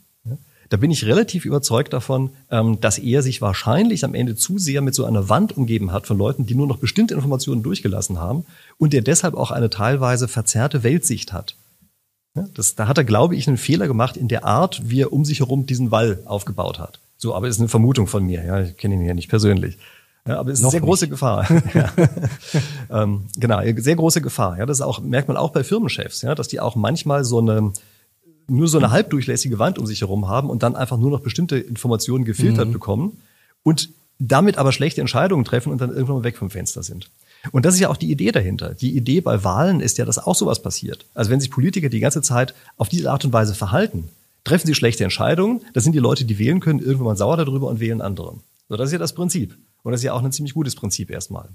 Da bin ich relativ überzeugt davon, ähm, dass er sich wahrscheinlich am Ende zu sehr mit so einer Wand umgeben hat von Leuten, die nur noch bestimmte Informationen durchgelassen haben und der deshalb auch eine teilweise verzerrte Weltsicht hat. Das, da hat er, glaube ich, einen Fehler gemacht in der Art, wie er um sich herum diesen Wall aufgebaut hat. So, aber ist eine Vermutung von mir. Ja, ich kenne ihn ja nicht persönlich. Ja, aber es ist eine sehr nicht. große Gefahr. ja. ähm, genau, sehr große Gefahr. Ja, das ist auch, merkt man auch bei Firmenchefs, ja, dass die auch manchmal so eine, nur so eine halbdurchlässige Wand um sich herum haben und dann einfach nur noch bestimmte Informationen gefiltert mhm. bekommen und damit aber schlechte Entscheidungen treffen und dann irgendwann mal weg vom Fenster sind. Und das ist ja auch die Idee dahinter. Die Idee bei Wahlen ist ja, dass auch sowas passiert. Also wenn sich Politiker die ganze Zeit auf diese Art und Weise verhalten, treffen sie schlechte Entscheidungen, das sind die Leute, die wählen können, irgendwann mal sauer darüber und wählen andere. So, das ist ja das Prinzip. Und das ist ja auch ein ziemlich gutes Prinzip erstmal.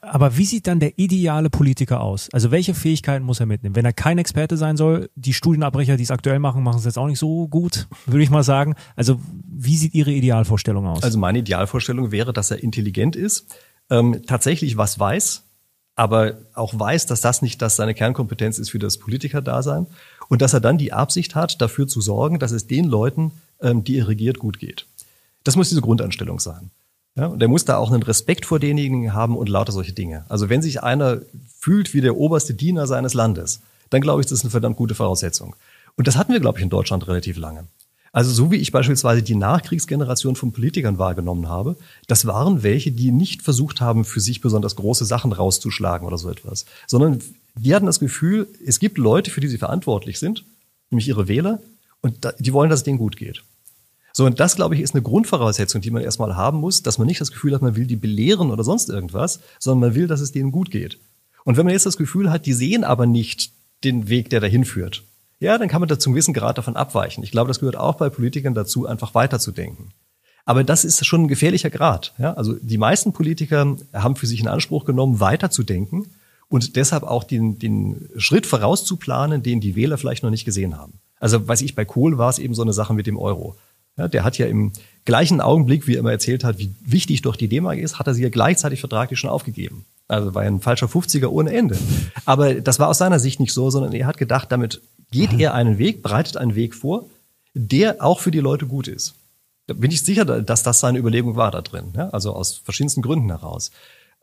Aber wie sieht dann der ideale Politiker aus? Also welche Fähigkeiten muss er mitnehmen? Wenn er kein Experte sein soll, die Studienabbrecher, die es aktuell machen, machen es jetzt auch nicht so gut, würde ich mal sagen. Also wie sieht Ihre Idealvorstellung aus? Also meine Idealvorstellung wäre, dass er intelligent ist, ähm, tatsächlich was weiß, aber auch weiß, dass das nicht das seine Kernkompetenz ist für das Politikerdasein und dass er dann die Absicht hat, dafür zu sorgen, dass es den Leuten, ähm, die er regiert, gut geht. Das muss diese Grundeinstellung sein. Ja, und er muss da auch einen Respekt vor denjenigen haben und lauter solche Dinge. Also wenn sich einer fühlt wie der oberste Diener seines Landes, dann glaube ich, das ist eine verdammt gute Voraussetzung. Und das hatten wir, glaube ich, in Deutschland relativ lange. Also so wie ich beispielsweise die Nachkriegsgeneration von Politikern wahrgenommen habe, das waren welche, die nicht versucht haben, für sich besonders große Sachen rauszuschlagen oder so etwas, sondern die hatten das Gefühl, es gibt Leute, für die sie verantwortlich sind, nämlich ihre Wähler, und die wollen, dass es denen gut geht. So, und das, glaube ich, ist eine Grundvoraussetzung, die man erstmal haben muss, dass man nicht das Gefühl hat, man will die belehren oder sonst irgendwas, sondern man will, dass es denen gut geht. Und wenn man jetzt das Gefühl hat, die sehen aber nicht den Weg, der dahin führt, ja, dann kann man da zum gewissen Grad davon abweichen. Ich glaube, das gehört auch bei Politikern dazu, einfach weiterzudenken. Aber das ist schon ein gefährlicher Grad. Ja? Also die meisten Politiker haben für sich in Anspruch genommen, weiterzudenken und deshalb auch den, den Schritt vorauszuplanen, den die Wähler vielleicht noch nicht gesehen haben. Also weiß ich, bei Kohl war es eben so eine Sache mit dem Euro. Ja, der hat ja im gleichen Augenblick, wie er immer erzählt hat, wie wichtig doch die D-Mark ist, hat er sie ja gleichzeitig vertraglich schon aufgegeben. Also war ja ein falscher 50er ohne Ende. Aber das war aus seiner Sicht nicht so, sondern er hat gedacht, damit geht er einen Weg, bereitet einen Weg vor, der auch für die Leute gut ist. Da bin ich sicher, dass das seine Überlegung war da drin. Ja? Also aus verschiedensten Gründen heraus.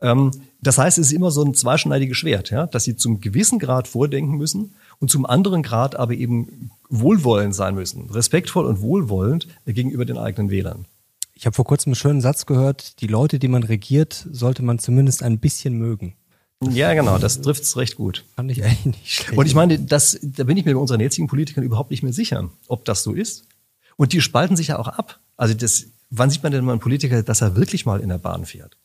Ähm, das heißt, es ist immer so ein zweischneidiges Schwert, ja? dass sie zum gewissen Grad vordenken müssen und zum anderen Grad aber eben wohlwollend sein müssen, respektvoll und wohlwollend gegenüber den eigenen Wählern. Ich habe vor kurzem einen schönen Satz gehört, die Leute, die man regiert, sollte man zumindest ein bisschen mögen. Ja, genau, das trifft's recht gut. Fand ich eigentlich nicht schlecht. Und ich meine, das, da bin ich mir bei unseren jetzigen Politikern überhaupt nicht mehr sicher, ob das so ist. Und die spalten sich ja auch ab. Also das, wann sieht man denn mal einen Politiker, dass er wirklich mal in der Bahn fährt?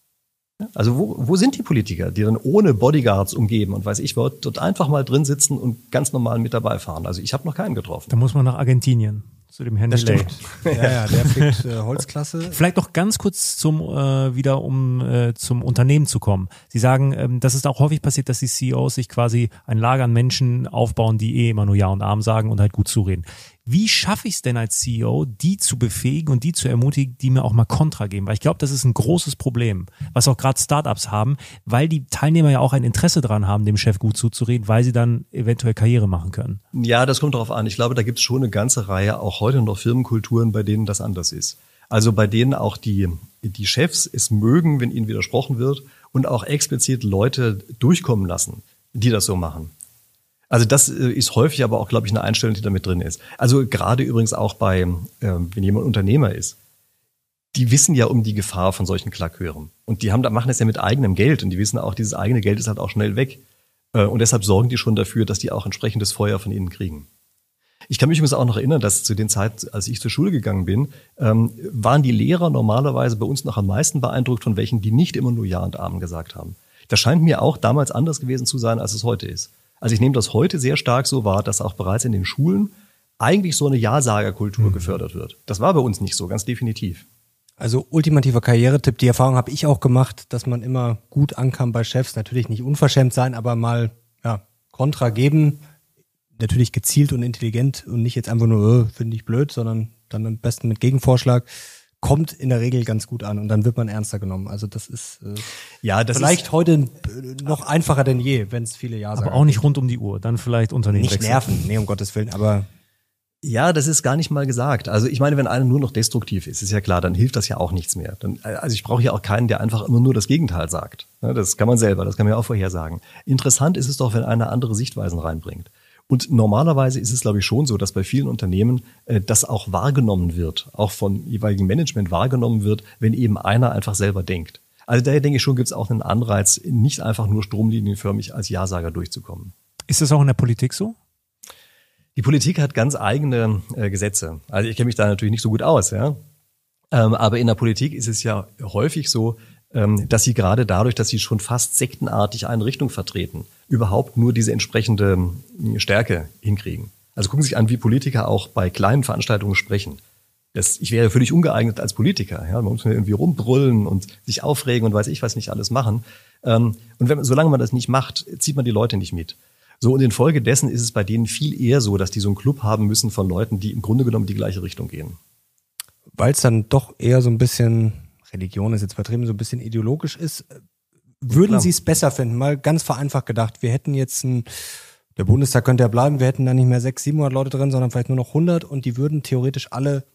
Also wo, wo sind die Politiker, die dann ohne Bodyguards umgeben und weiß ich, dort einfach mal drin sitzen und ganz normal mit dabei fahren? Also ich habe noch keinen getroffen. Da muss man nach Argentinien zu dem Herrn das Delay. ja, ja, der fliegt äh, Holzklasse. Vielleicht noch ganz kurz zum äh, wieder um äh, zum Unternehmen zu kommen. Sie sagen, ähm, dass es auch häufig passiert, dass die CEOs sich quasi ein Lager an Menschen aufbauen, die eh immer nur Ja und Arm sagen und halt gut zureden. Wie schaffe ich es denn als CEO, die zu befähigen und die zu ermutigen, die mir auch mal Kontra geben? Weil ich glaube, das ist ein großes Problem, was auch gerade Startups haben, weil die Teilnehmer ja auch ein Interesse daran haben, dem Chef gut zuzureden, weil sie dann eventuell Karriere machen können. Ja, das kommt darauf an. Ich glaube, da gibt es schon eine ganze Reihe, auch heute noch Firmenkulturen, bei denen das anders ist. Also bei denen auch die, die Chefs es mögen, wenn ihnen widersprochen wird und auch explizit Leute durchkommen lassen, die das so machen. Also das äh, ist häufig aber auch, glaube ich, eine Einstellung, die da mit drin ist. Also gerade übrigens auch bei, äh, wenn jemand Unternehmer ist, die wissen ja um die Gefahr von solchen Klakeuren. Und die haben, machen das ja mit eigenem Geld und die wissen auch, dieses eigene Geld ist halt auch schnell weg. Äh, und deshalb sorgen die schon dafür, dass die auch entsprechendes Feuer von ihnen kriegen. Ich kann mich übrigens auch noch erinnern, dass zu den Zeit, als ich zur Schule gegangen bin, ähm, waren die Lehrer normalerweise bei uns noch am meisten beeindruckt von welchen, die nicht immer nur Ja und Amen gesagt haben. Das scheint mir auch damals anders gewesen zu sein, als es heute ist. Also ich nehme das heute sehr stark so wahr, dass auch bereits in den Schulen eigentlich so eine Ja-Sager-Kultur mhm. gefördert wird. Das war bei uns nicht so, ganz definitiv. Also ultimativer Karrieretipp, die Erfahrung habe ich auch gemacht, dass man immer gut ankam bei Chefs, natürlich nicht unverschämt sein, aber mal ja, Kontra geben, natürlich gezielt und intelligent und nicht jetzt einfach nur, äh, finde ich blöd, sondern dann am besten mit Gegenvorschlag kommt in der Regel ganz gut an und dann wird man ernster genommen. Also das ist äh, ja das vielleicht ist, heute äh, noch einfacher denn je, wenn es viele Jahre Aber auch nicht rund um die Uhr, dann vielleicht Unternehmen Nicht nerven, nee, um Gottes Willen, aber ja, das ist gar nicht mal gesagt. Also ich meine, wenn einer nur noch destruktiv ist, ist ja klar, dann hilft das ja auch nichts mehr. Dann, also ich brauche ja auch keinen, der einfach immer nur das Gegenteil sagt. Das kann man selber, das kann man ja auch vorhersagen. Interessant ist es doch, wenn einer andere Sichtweisen reinbringt. Und normalerweise ist es, glaube ich, schon so, dass bei vielen Unternehmen äh, das auch wahrgenommen wird, auch von jeweiligen Management wahrgenommen wird, wenn eben einer einfach selber denkt. Also daher denke ich schon, gibt es auch einen Anreiz, nicht einfach nur stromlinienförmig als Ja-Sager durchzukommen. Ist das auch in der Politik so? Die Politik hat ganz eigene äh, Gesetze. Also ich kenne mich da natürlich nicht so gut aus, ja. Ähm, aber in der Politik ist es ja häufig so, ähm, dass sie gerade dadurch, dass sie schon fast sektenartig eine Richtung vertreten, überhaupt nur diese entsprechende ähm, Stärke hinkriegen. Also gucken Sie sich an, wie Politiker auch bei kleinen Veranstaltungen sprechen. Das, ich wäre völlig ungeeignet als Politiker. Ja? Man muss irgendwie rumbrüllen und sich aufregen und weiß ich was nicht alles machen. Ähm, und wenn, solange man das nicht macht, zieht man die Leute nicht mit. So, und infolgedessen ist es bei denen viel eher so, dass die so einen Club haben müssen von Leuten, die im Grunde genommen die gleiche Richtung gehen. Weil es dann doch eher so ein bisschen, Religion ist jetzt vertrieben, so ein bisschen ideologisch ist, würden Sie es besser finden? Mal ganz vereinfacht gedacht, wir hätten jetzt ein, der Bundestag könnte ja bleiben, wir hätten da nicht mehr 600, 700 Leute drin, sondern vielleicht nur noch 100 und die würden theoretisch alle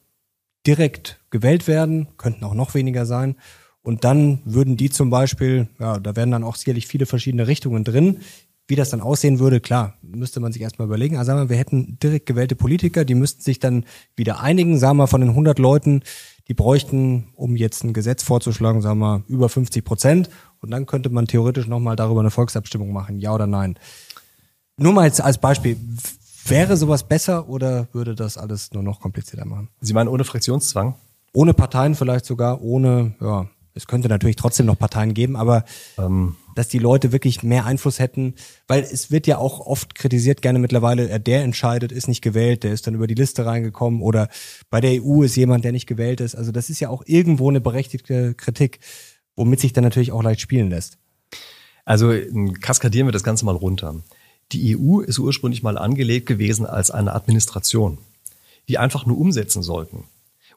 direkt gewählt werden, könnten auch noch weniger sein. Und dann würden die zum Beispiel, ja, da wären dann auch sicherlich viele verschiedene Richtungen drin, wie das dann aussehen würde, klar, müsste man sich erstmal überlegen. Also sagen wir, wir hätten direkt gewählte Politiker, die müssten sich dann wieder einigen, sagen wir von den 100 Leuten, die bräuchten, um jetzt ein Gesetz vorzuschlagen, sagen wir über 50 Prozent. Und dann könnte man theoretisch nochmal darüber eine Volksabstimmung machen, ja oder nein. Nur mal jetzt als Beispiel, wäre sowas besser oder würde das alles nur noch komplizierter machen? Sie meinen ohne Fraktionszwang? Ohne Parteien vielleicht sogar, ohne, ja, es könnte natürlich trotzdem noch Parteien geben, aber ähm dass die Leute wirklich mehr Einfluss hätten, weil es wird ja auch oft kritisiert gerne mittlerweile, äh, der entscheidet, ist nicht gewählt, der ist dann über die Liste reingekommen oder bei der EU ist jemand, der nicht gewählt ist. Also das ist ja auch irgendwo eine berechtigte Kritik, womit sich dann natürlich auch leicht spielen lässt. Also kaskadieren wir das Ganze mal runter. Die EU ist ursprünglich mal angelegt gewesen als eine Administration, die einfach nur umsetzen sollten.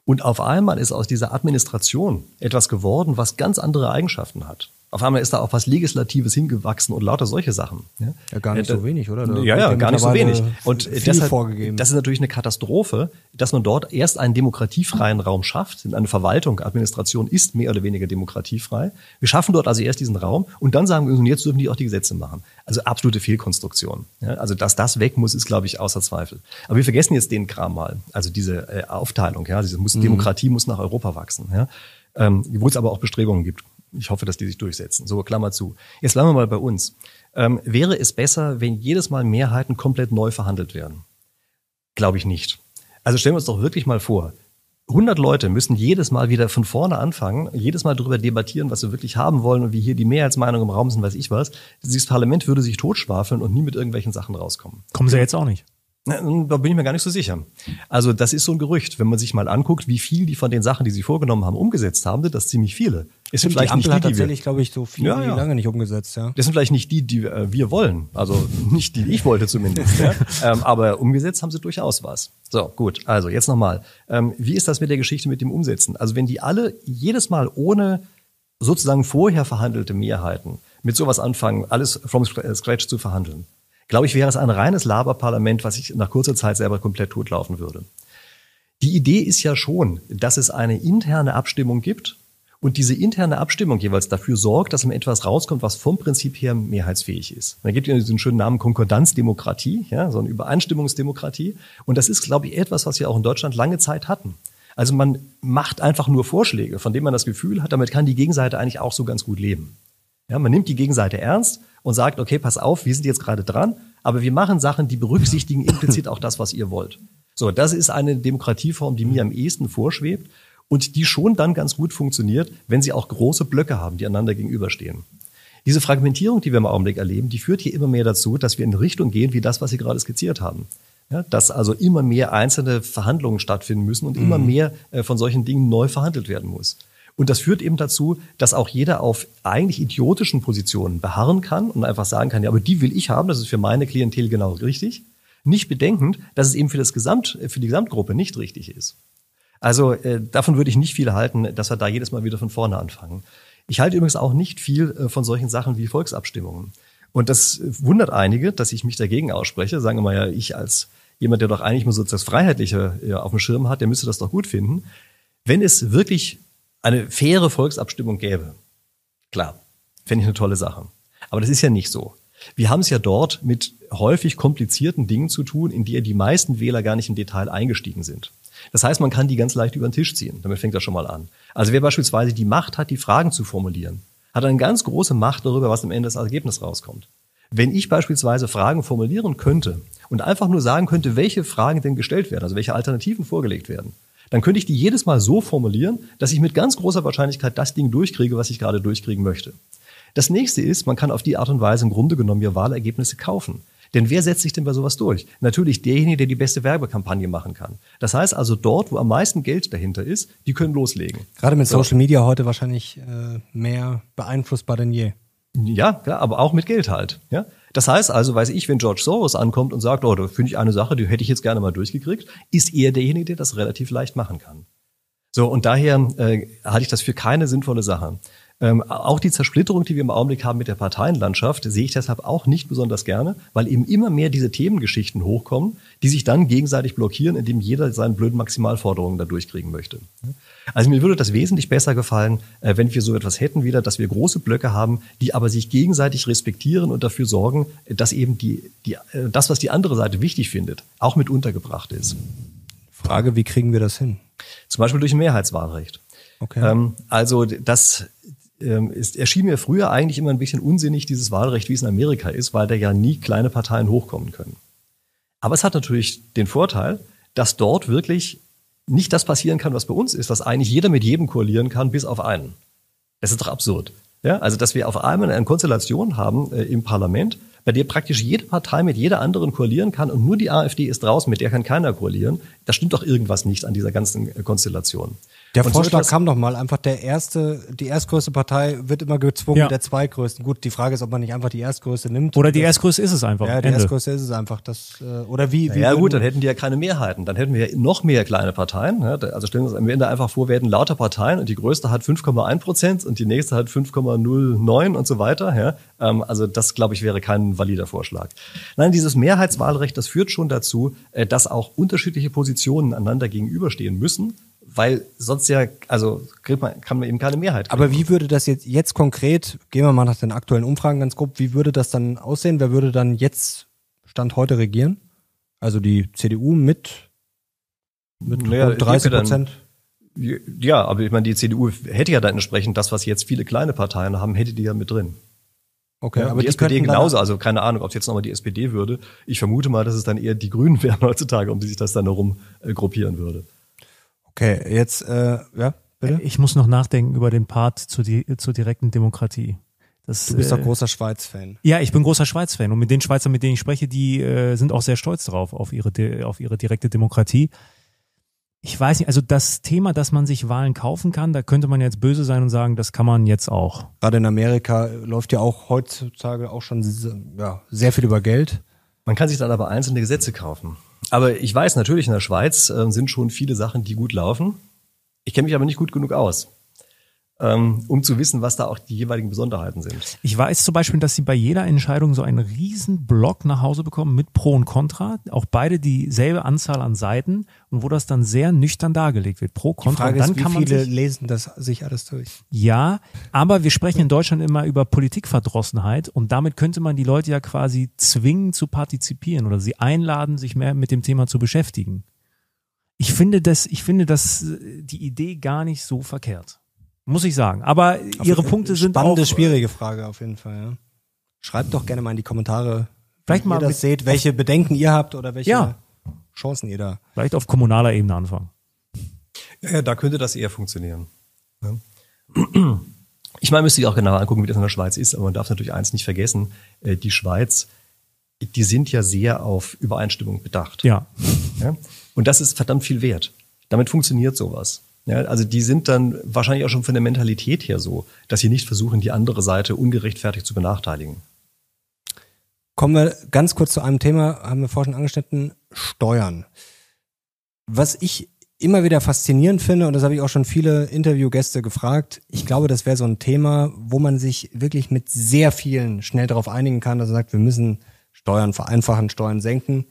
Und auf einmal ist aus dieser Administration etwas geworden, was ganz andere Eigenschaften hat. Auf einmal ist da auch was Legislatives hingewachsen und lauter solche Sachen. Ja, ja gar nicht äh, so wenig, oder? Da ja, ja, gar nicht so wenig. Und deshalb, vorgegeben. das ist natürlich eine Katastrophe, dass man dort erst einen demokratiefreien Raum schafft. Eine Verwaltung, Administration ist mehr oder weniger demokratiefrei. Wir schaffen dort also erst diesen Raum und dann sagen wir, jetzt dürfen die auch die Gesetze machen. Also absolute Fehlkonstruktion. Ja, also dass das weg muss, ist, glaube ich, außer Zweifel. Aber wir vergessen jetzt den Kram mal. Also diese äh, Aufteilung, ja, diese muss, mhm. Demokratie muss nach Europa wachsen. Ja. Ähm, wo es aber auch Bestrebungen gibt ich hoffe, dass die sich durchsetzen. So, Klammer zu. Jetzt bleiben wir mal bei uns. Ähm, wäre es besser, wenn jedes Mal Mehrheiten komplett neu verhandelt werden? Glaube ich nicht. Also stellen wir uns doch wirklich mal vor, 100 Leute müssen jedes Mal wieder von vorne anfangen, jedes Mal darüber debattieren, was sie wirklich haben wollen und wie hier die Mehrheitsmeinung im Raum sind, weiß ich was. Dieses Parlament würde sich totschwafeln und nie mit irgendwelchen Sachen rauskommen. Kommen sie jetzt auch nicht. Da bin ich mir gar nicht so sicher. Also das ist so ein Gerücht. Wenn man sich mal anguckt, wie viel die von den Sachen, die sie vorgenommen haben, umgesetzt haben, das ziemlich viele. Es sind vielleicht die Ampel nicht die, hat tatsächlich, glaube ich, so viel ja, ja. lange nicht umgesetzt. Ja. Das sind vielleicht nicht die, die äh, wir wollen. Also nicht die, die ich wollte zumindest. ja. ähm, aber umgesetzt haben sie durchaus was. So, gut. Also jetzt nochmal. Ähm, wie ist das mit der Geschichte mit dem Umsetzen? Also wenn die alle jedes Mal ohne sozusagen vorher verhandelte Mehrheiten mit sowas anfangen, alles from scratch zu verhandeln, glaube ich, wäre es ein reines Laberparlament, was sich nach kurzer Zeit selber komplett totlaufen würde. Die Idee ist ja schon, dass es eine interne Abstimmung gibt und diese interne Abstimmung jeweils dafür sorgt, dass am etwas rauskommt, was vom Prinzip her mehrheitsfähig ist. Da gibt es diesen schönen Namen Konkordanzdemokratie, ja, so eine Übereinstimmungsdemokratie. Und das ist, glaube ich, etwas, was wir auch in Deutschland lange Zeit hatten. Also man macht einfach nur Vorschläge, von denen man das Gefühl hat, damit kann die Gegenseite eigentlich auch so ganz gut leben. Ja, man nimmt die Gegenseite ernst und sagt, okay, pass auf, wir sind jetzt gerade dran, aber wir machen Sachen, die berücksichtigen implizit auch das, was ihr wollt. So, das ist eine Demokratieform, die mir am ehesten vorschwebt und die schon dann ganz gut funktioniert, wenn sie auch große Blöcke haben, die einander gegenüberstehen. Diese Fragmentierung, die wir im Augenblick erleben, die führt hier immer mehr dazu, dass wir in Richtung gehen, wie das, was Sie gerade skizziert haben. Ja, dass also immer mehr einzelne Verhandlungen stattfinden müssen und mhm. immer mehr äh, von solchen Dingen neu verhandelt werden muss. Und das führt eben dazu, dass auch jeder auf eigentlich idiotischen Positionen beharren kann und einfach sagen kann, ja, aber die will ich haben, das ist für meine Klientel genau richtig. Nicht bedenkend, dass es eben für das Gesamt, für die Gesamtgruppe nicht richtig ist. Also äh, davon würde ich nicht viel halten, dass wir da jedes Mal wieder von vorne anfangen. Ich halte übrigens auch nicht viel äh, von solchen Sachen wie Volksabstimmungen. Und das wundert einige, dass ich mich dagegen ausspreche. Sagen wir mal ja, ich als jemand, der doch eigentlich nur so das Freiheitliche auf dem Schirm hat, der müsste das doch gut finden. Wenn es wirklich eine faire Volksabstimmung gäbe, klar, fände ich eine tolle Sache. Aber das ist ja nicht so. Wir haben es ja dort mit häufig komplizierten Dingen zu tun, in die die meisten Wähler gar nicht im Detail eingestiegen sind. Das heißt, man kann die ganz leicht über den Tisch ziehen. Damit fängt das schon mal an. Also wer beispielsweise die Macht hat, die Fragen zu formulieren, hat eine ganz große Macht darüber, was am Ende das Ergebnis rauskommt. Wenn ich beispielsweise Fragen formulieren könnte und einfach nur sagen könnte, welche Fragen denn gestellt werden, also welche Alternativen vorgelegt werden, dann könnte ich die jedes Mal so formulieren, dass ich mit ganz großer Wahrscheinlichkeit das Ding durchkriege, was ich gerade durchkriegen möchte. Das nächste ist, man kann auf die Art und Weise im Grunde genommen ja Wahlergebnisse kaufen. Denn wer setzt sich denn bei sowas durch? Natürlich derjenige, der die beste Werbekampagne machen kann. Das heißt also, dort, wo am meisten Geld dahinter ist, die können loslegen. Gerade mit Social Media heute wahrscheinlich äh, mehr beeinflussbar denn je. Ja, ja, aber auch mit Geld halt. Ja? Das heißt also, weiß ich, wenn George Soros ankommt und sagt, oh, da finde ich eine Sache, die hätte ich jetzt gerne mal durchgekriegt, ist er derjenige, der das relativ leicht machen kann. So, und daher äh, halte ich das für keine sinnvolle Sache. Ähm, auch die Zersplitterung, die wir im Augenblick haben mit der Parteienlandschaft, sehe ich deshalb auch nicht besonders gerne, weil eben immer mehr diese Themengeschichten hochkommen, die sich dann gegenseitig blockieren, indem jeder seine blöden Maximalforderungen da durchkriegen möchte. Also mir würde das wesentlich besser gefallen, äh, wenn wir so etwas hätten wieder, dass wir große Blöcke haben, die aber sich gegenseitig respektieren und dafür sorgen, dass eben die, die, äh, das, was die andere Seite wichtig findet, auch mit untergebracht ist. Frage, wie kriegen wir das hin? Zum Beispiel durch ein Mehrheitswahlrecht. Okay. Ähm, also das ähm, ist, erschien mir früher eigentlich immer ein bisschen unsinnig, dieses Wahlrecht, wie es in Amerika ist, weil da ja nie kleine Parteien hochkommen können. Aber es hat natürlich den Vorteil, dass dort wirklich nicht das passieren kann, was bei uns ist, dass eigentlich jeder mit jedem koalieren kann, bis auf einen. Das ist doch absurd. Ja, also, dass wir auf einmal eine Konstellation haben äh, im Parlament, bei der praktisch jede Partei mit jeder anderen koalieren kann und nur die AfD ist draußen, mit der kann keiner koalieren. Da stimmt doch irgendwas nicht an dieser ganzen äh, Konstellation. Der und Vorschlag so kam doch mal einfach der erste, die erstgrößte Partei wird immer gezwungen ja. der zweitgrößten. Gut, die Frage ist, ob man nicht einfach die erstgrößte nimmt. Oder die erstgrößte ist es einfach. Ja, die Ende. erstgrößte ist es einfach. Das, äh, oder wie, wie Ja gut, dann hätten die ja keine Mehrheiten. Dann hätten wir ja noch mehr kleine Parteien. Also stellen wir uns am Ende einfach vor, wir hätten lauter Parteien und die größte hat 5,1 Prozent und die nächste hat 5,09 und so weiter. Ja? Ähm, also das, glaube ich, wäre kein valider Vorschlag. Nein, dieses Mehrheitswahlrecht, das führt schon dazu, äh, dass auch unterschiedliche Positionen einander gegenüberstehen müssen weil sonst ja, also man, kann man eben keine Mehrheit. Kriegen. Aber wie würde das jetzt, jetzt konkret, gehen wir mal nach den aktuellen Umfragen ganz grob, wie würde das dann aussehen? Wer würde dann jetzt Stand heute regieren? Also die CDU mit, mit naja, 30 Prozent? Ja, aber ich meine, die CDU hätte ja dann entsprechend das, was jetzt viele kleine Parteien haben, hätte die ja mit drin. Okay, ja, aber die, die SPD genauso, also keine Ahnung, ob es jetzt nochmal die SPD würde. Ich vermute mal, dass es dann eher die Grünen wären heutzutage, um die sich das dann herum äh, gruppieren würde. Okay, jetzt, äh, ja, bitte? Ich muss noch nachdenken über den Part zur, zur direkten Demokratie. Das, du bist doch äh, großer Schweiz-Fan. Ja, ich bin großer Schweiz-Fan und mit den Schweizern, mit denen ich spreche, die äh, sind auch sehr stolz darauf, auf ihre, auf ihre direkte Demokratie. Ich weiß nicht, also das Thema, dass man sich Wahlen kaufen kann, da könnte man jetzt böse sein und sagen, das kann man jetzt auch. Gerade in Amerika läuft ja auch heutzutage auch schon ja, sehr viel über Geld. Man kann sich dann aber einzelne Gesetze kaufen. Aber ich weiß natürlich, in der Schweiz äh, sind schon viele Sachen, die gut laufen. Ich kenne mich aber nicht gut genug aus um zu wissen, was da auch die jeweiligen Besonderheiten sind. Ich weiß zum Beispiel, dass sie bei jeder Entscheidung so einen riesen Block nach Hause bekommen mit Pro und Contra, auch beide dieselbe Anzahl an Seiten und wo das dann sehr nüchtern dargelegt wird. Pro, Contra. Die Frage dann ist, wie viele sich, lesen das sich alles durch? Ja, aber wir sprechen in Deutschland immer über Politikverdrossenheit und damit könnte man die Leute ja quasi zwingen zu partizipieren oder sie einladen, sich mehr mit dem Thema zu beschäftigen. Ich finde das, ich finde das, äh, die Idee gar nicht so verkehrt. Muss ich sagen. Aber auf ihre Punkte sind spannende, auch, schwierige Frage auf jeden Fall. Ja. Schreibt doch gerne mal in die Kommentare, vielleicht mal ihr das seht, welche Bedenken ihr habt oder welche ja. Chancen ihr da. Vielleicht auf kommunaler Ebene anfangen. Ja, ja da könnte das eher funktionieren. Ja. Ich meine, müsste ich auch genauer angucken, wie das in der Schweiz ist, aber man darf natürlich eins nicht vergessen, äh, die Schweiz, die sind ja sehr auf Übereinstimmung bedacht. Ja. ja. Und das ist verdammt viel wert. Damit funktioniert sowas. Ja, also die sind dann wahrscheinlich auch schon von der Mentalität her so, dass sie nicht versuchen, die andere Seite ungerechtfertigt zu benachteiligen. Kommen wir ganz kurz zu einem Thema, haben wir vorhin schon angeschnitten, Steuern. Was ich immer wieder faszinierend finde, und das habe ich auch schon viele Interviewgäste gefragt, ich glaube, das wäre so ein Thema, wo man sich wirklich mit sehr vielen schnell darauf einigen kann, dass er sagt, wir müssen Steuern vereinfachen, Steuern senken.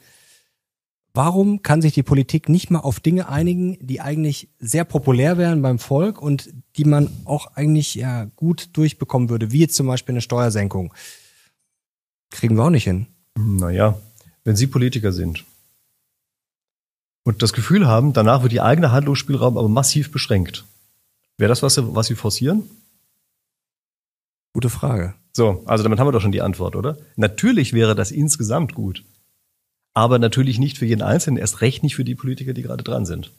Warum kann sich die Politik nicht mal auf Dinge einigen, die eigentlich sehr populär wären beim Volk und die man auch eigentlich ja gut durchbekommen würde, wie jetzt zum Beispiel eine Steuersenkung? Kriegen wir auch nicht hin. Naja, wenn Sie Politiker sind und das Gefühl haben, danach wird Ihr eigener Handlungsspielraum aber massiv beschränkt, wäre das, was Sie, was Sie forcieren? Gute Frage. So, also damit haben wir doch schon die Antwort, oder? Natürlich wäre das insgesamt gut aber natürlich nicht für jeden Einzelnen, erst recht nicht für die Politiker, die gerade dran sind.